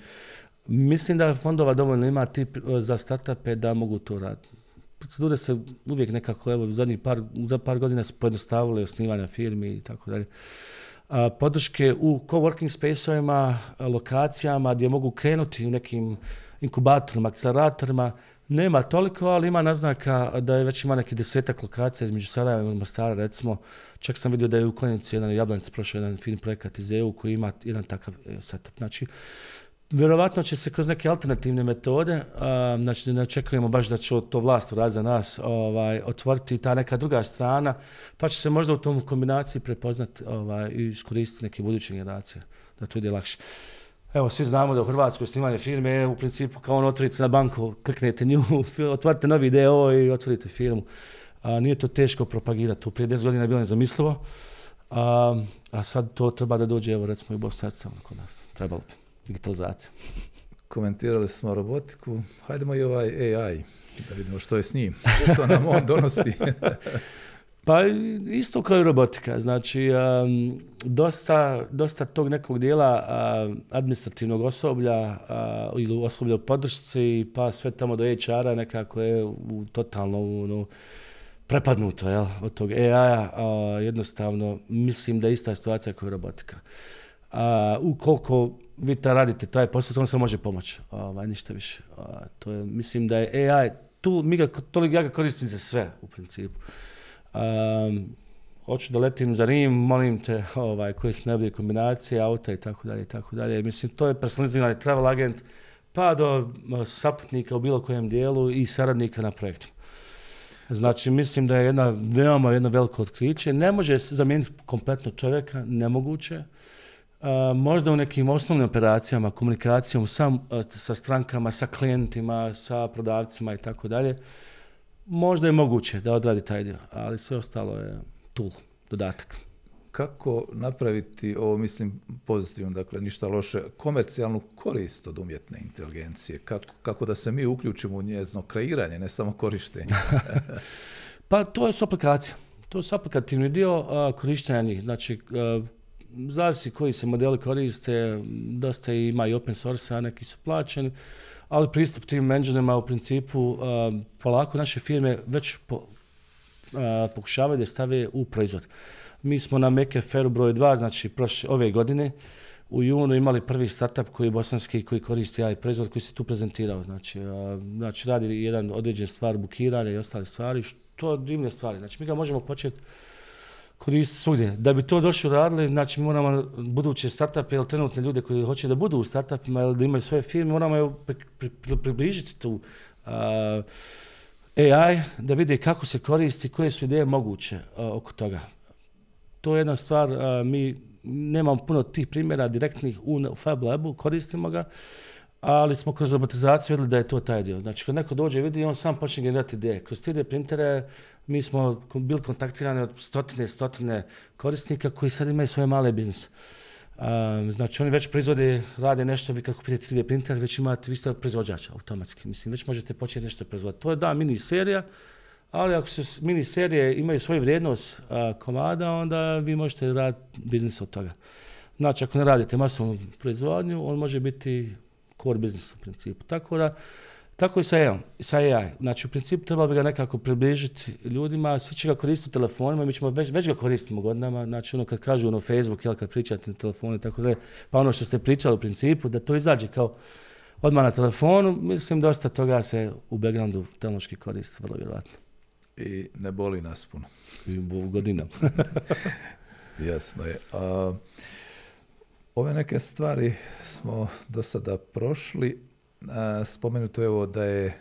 mislim da fondova dovoljno ima tip za startupe da mogu to raditi. Procedure se uvijek nekako, evo, zadnjih par, za par godina su pojednostavile osnivanja firmi i tako dalje. Podrške u coworking space-ovima, lokacijama gdje mogu krenuti u nekim inkubatorima, akceleratorima, Nema toliko, ali ima naznaka da je već ima neki desetak lokacija između Sarajeva i Mostara, recimo. Čak sam vidio da je u Klinici jedan Jablanic prošao jedan film projekat iz EU koji ima jedan takav e, setup. Znači, Vjerovatno će se kroz neke alternativne metode, a, znači ne očekujemo baš da će to vlast uraditi za nas, ovaj, otvoriti ta neka druga strana, pa će se možda u tom kombinaciji prepoznati ovaj, i iskoristiti neke buduće generacije, da to ide lakše. Evo, svi znamo da u Hrvatskoj snimanje firme je u principu kao ono otvorite na banku, kliknete nju, otvorite novi deo i otvorite firmu. A, nije to teško propagirati. To prije 10 godina je bilo nezamislivo. A, a sad to treba da dođe, evo recimo i Bosna kod nas. Trebalo bi. Digitalizacija. Komentirali smo robotiku. Hajdemo i ovaj AI, da vidimo što je s njim, što nam on donosi. Pa isto kao i robotika, znači um, dosta, dosta tog nekog dijela uh, administrativnog osoblja uh, ili osoblja u podršci pa sve tamo do HR-a nekako je u totalno ono, prepadnuto jel, od tog AI-a. Uh, jednostavno mislim da je ista situacija kao i robotika. Ukoliko vi ta radite taj posao, to se može pomoći, ovaj, ništa više. To je, mislim da je AI, tu mi ga, toliko ja ga koristim za sve u principu. Um, hoću da letim za Rim, molim te, ovaj, koje su najbolje kombinacije, auta i tako dalje i tako dalje. Mislim, to je personalizirani travel agent, pa do saputnika u bilo kojem dijelu i saradnika na projektu. Znači, mislim da je jedna veoma jedno veliko otkriće. Ne može se zamijeniti kompletno čovjeka, nemoguće. možda u nekim osnovnim operacijama, komunikacijom sam, sa strankama, sa klijentima, sa prodavcima i tako dalje, možda je moguće da odradi taj dio, ali sve ostalo je tool, dodatak kako napraviti ovo, mislim, pozitivno, dakle, ništa loše, komercijalnu korist od umjetne inteligencije? Kako, kako da se mi uključimo u njezno kreiranje, ne samo korištenje? pa to je su aplikacija. To je aplikativni dio korištenja njih. Znači, zavisi koji se modeli koriste, dosta ima i open source, a neki su plaćeni, ali pristup tim engineima u principu polako naše firme već pokušavaju da stave u proizvod. Mi smo na Fair broj 2, znači prošle, ove godine, u junu imali prvi startup koji je bosanski, koji koristi AI proizvod koji se tu prezentirao. Znači, znači radi jedan određen stvar bukiranja i ostale stvari, što divne stvari. Znači mi ga možemo početi koristiti svugdje. Da bi to došli radili, znači moramo buduće startupe ili trenutne ljude koji hoće da budu u startupima ili da imaju svoje firme, moramo približiti tu AI, da vide kako se koristi, koje su ideje moguće oko toga to je jedna stvar, mi nemamo puno tih primjera direktnih u Fab Labu, koristimo ga, ali smo kroz robotizaciju vidjeli da je to taj dio. Znači, kad neko dođe i vidi, on sam počne generirati ideje. Kroz 3D printere mi smo bili kontaktirani od stotine, stotine korisnika koji sad imaju svoje male biznise. znači, oni već proizvode, rade nešto, vi kako pitete 3D printer, već imate, vi ste proizvođača automatski. Mislim, već možete početi nešto proizvoditi. To je da, mini serija, ali ako se mini serije imaju svoju vrijednost komada, onda vi možete raditi biznis od toga. Znači, ako ne radite masovnu proizvodnju, on može biti core biznis u principu. Tako da, tako i sa AI. Sa AI. Znači, u principu trebalo bi ga nekako približiti ljudima, svi će ga koristiti u telefonima, mi ćemo već, već ga koristimo godinama, znači ono kad kažu ono Facebook, jel, kad pričate na telefonu i tako da pa ono što ste pričali u principu, da to izađe kao odmah na telefonu, mislim dosta toga se u backgroundu tehnološki koristi, vrlo vjerojatno i ne boli nas puno. I godinama. Jasno je. A, ove neke stvari smo do sada prošli. Spomenuto je ovo da je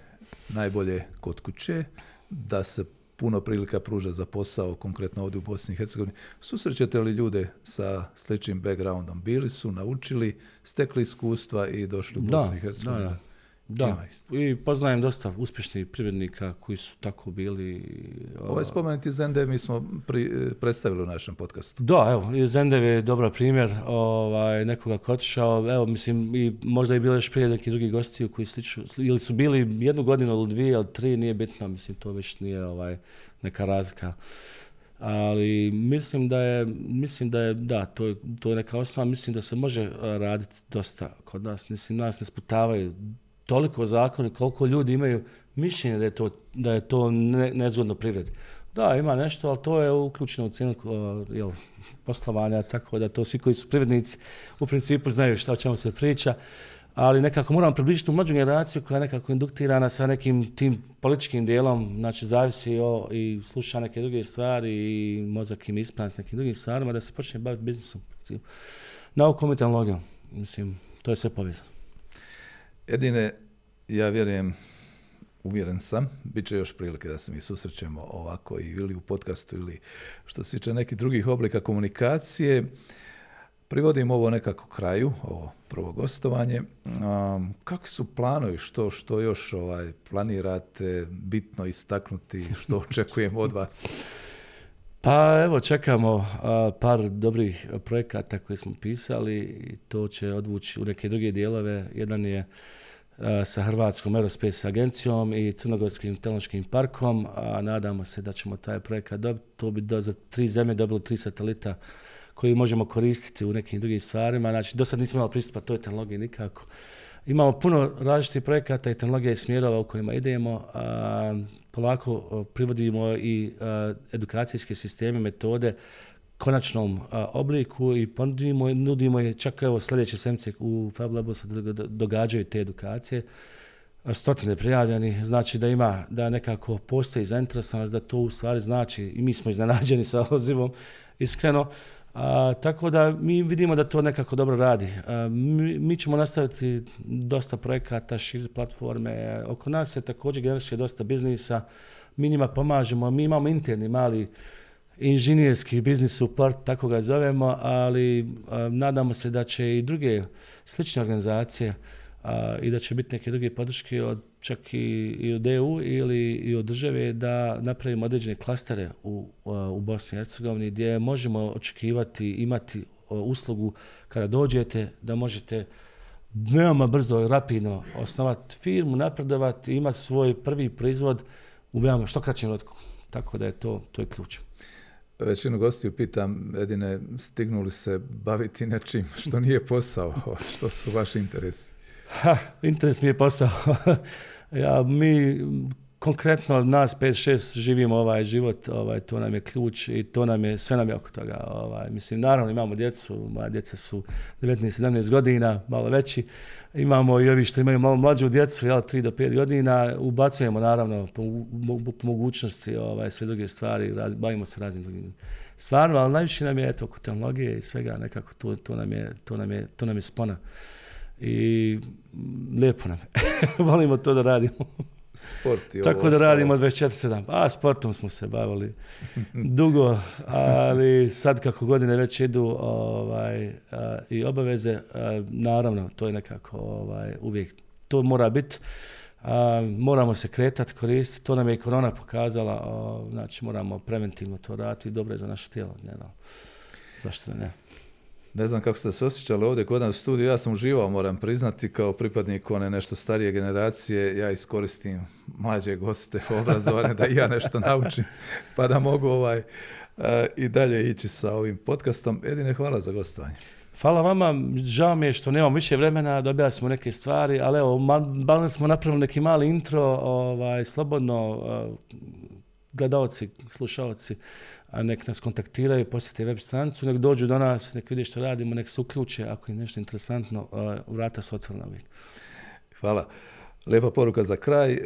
najbolje kod kuće, da se puno prilika pruža za posao, konkretno ovdje u Bosni i Hercegovini. Susrećete li ljude sa sličnim backgroundom? Bili su, naučili, stekli iskustva i došli u Bosnu i Hercegovinu? Da, da, i poznajem dosta uspješnih privrednika koji su tako bili. Ovaj spomenuti Zendev mi smo predstavili u našem podcastu. Da, evo, Zendev je dobar primjer ovaj, nekoga ko otišao, evo, mislim, i možda je bilo još prije neki drugi gosti koji sliču, ili su bili jednu godinu ili dvije ili tri, nije bitno, mislim, to već nije ovaj, neka razlika. Ali mislim da je, mislim da je, da, to je, to je neka osnova, mislim da se može raditi dosta kod nas, mislim, nas ne sputavaju toliko zakoni koliko ljudi imaju mišljenje da je to, da je to ne, nezgodno privredi. Da, ima nešto, ali to je uključeno u cijenu jel, poslovanja, tako da to svi koji su privrednici u principu znaju šta o čemu se priča, ali nekako moramo približiti u mlađu generaciju koja je nekako induktirana sa nekim tim političkim dijelom, znači zavisi o, i sluša neke druge stvari i mozak im ispravan s nekim drugim stvarima, da se počne baviti biznisom, naukom i tehnologijom. Mislim, to je sve povezano. Jedine, ja vjerujem, uvjeren sam, bit će još prilike da se mi susrećemo ovako ili u podcastu ili što se tiče nekih drugih oblika komunikacije. Privodim ovo nekako kraju, ovo prvo gostovanje. Um, kakvi su planovi, što, što još ovaj, planirate bitno istaknuti, što očekujemo od vas? Pa evo, čekamo par dobrih projekata koje smo pisali i to će odvući u neke druge dijelove. Jedan je sa Hrvatskom Aerospace agencijom i Crnogorskim tehnološkim parkom, a nadamo se da ćemo taj projekat dobiti. To bi do, za tri zemlje dobilo tri satelita koji možemo koristiti u nekim drugim stvarima. Znači, do sad nismo imali pristupa toj tehnologiji nikako. Imamo puno različitih projekata i tehnologija i smjerova u kojima idemo. A, polako privodimo i edukacijske sisteme, metode konačnom obliku i ponudimo, nudimo je čak evo sljedeće semce u Fab Labu se događaju te edukacije. Stotine prijavljeni, znači da ima, da nekako postoji zainteresovanost da to u stvari znači i mi smo iznenađeni sa odzivom, iskreno, A, tako da mi vidimo da to nekako dobro radi. mi, mi, ćemo nastaviti dosta projekata, širiti platforme. Oko nas je također generacija dosta biznisa. Mi njima pomažemo. Mi imamo interni mali inženjerski biznis support, tako ga zovemo, ali nadamo se da će i druge slične organizacije i da će biti neke druge podrške od čak i, i od EU ili i od države da napravimo određene klastere u, u Bosni i Hercegovini gdje možemo očekivati, imati uslugu kada dođete da možete veoma brzo i rapidno osnovati firmu, napredovati, imati svoj prvi proizvod u veoma što kraćem rotku. Tako da je to, to je ključ. Većinu gostiju pitam, Edine, stignuli se baviti nečim što nije posao, što su vaši interesi? Ha, interes mi je posao. ja, mi konkretno nas 5-6 živimo ovaj život, ovaj, to nam je ključ i to nam je, sve nam je oko toga. Ovaj, mislim, naravno imamo djecu, moja djeca su 19-17 godina, malo veći. Imamo i ovi što imaju malo mlađu djecu, jel, 3 do 5 godina. Ubacujemo naravno po, mogućnosti ovaj, sve druge stvari, bavimo se raznim drugim stvarima, ali najviše nam je eto, oko tehnologije i svega nekako to, to, nam je, to, nam je, to nam je spona i lijepo nam Volimo to da radimo. Sport i Tako da radimo 24-7. A, sportom smo se bavili dugo, ali sad kako godine već idu ovaj, i obaveze, naravno, to je nekako ovaj, uvijek, to mora biti. moramo se kretati, koristiti, to nam je i korona pokazala, znači moramo preventivno to raditi, dobro je za naše tijelo. Ne, Zašto ne? Ne znam kako ste se osjećali ovdje kod nas u studiju, ja sam uživao, moram priznati, kao pripadnik one nešto starije generacije, ja iskoristim mlađe goste obrazovane da i ja nešto naučim, pa da mogu ovaj eh, i dalje ići sa ovim podcastom. Edine, hvala za gostovanje. Hvala vama, žao mi je što nemamo više vremena, dobili smo neke stvari, ali evo, malo smo napravili neki mali intro, ovaj, slobodno, uh, gledalci, slušalci, a nek nas kontaktiraju, posjete web stranicu, nek dođu do nas, nek vidi što radimo, nek se uključe, ako je nešto interesantno, vrata su otvorena uvijek. Hvala. Lijepa poruka za kraj. E,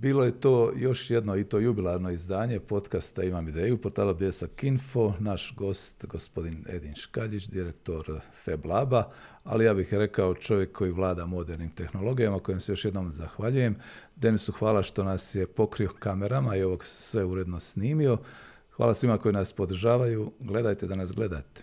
bilo je to još jedno i to jubilarno izdanje podcasta Imam ideju, portala Bljesak Info, naš gost, gospodin Edin Škaljić, direktor Fab Laba, ali ja bih rekao čovjek koji vlada modernim tehnologijama, kojem se još jednom zahvaljujem. Denisu hvala što nas je pokrio kamerama i ovog sve uredno snimio. Hvala svima koji nas podržavaju. Gledajte da nas gledate.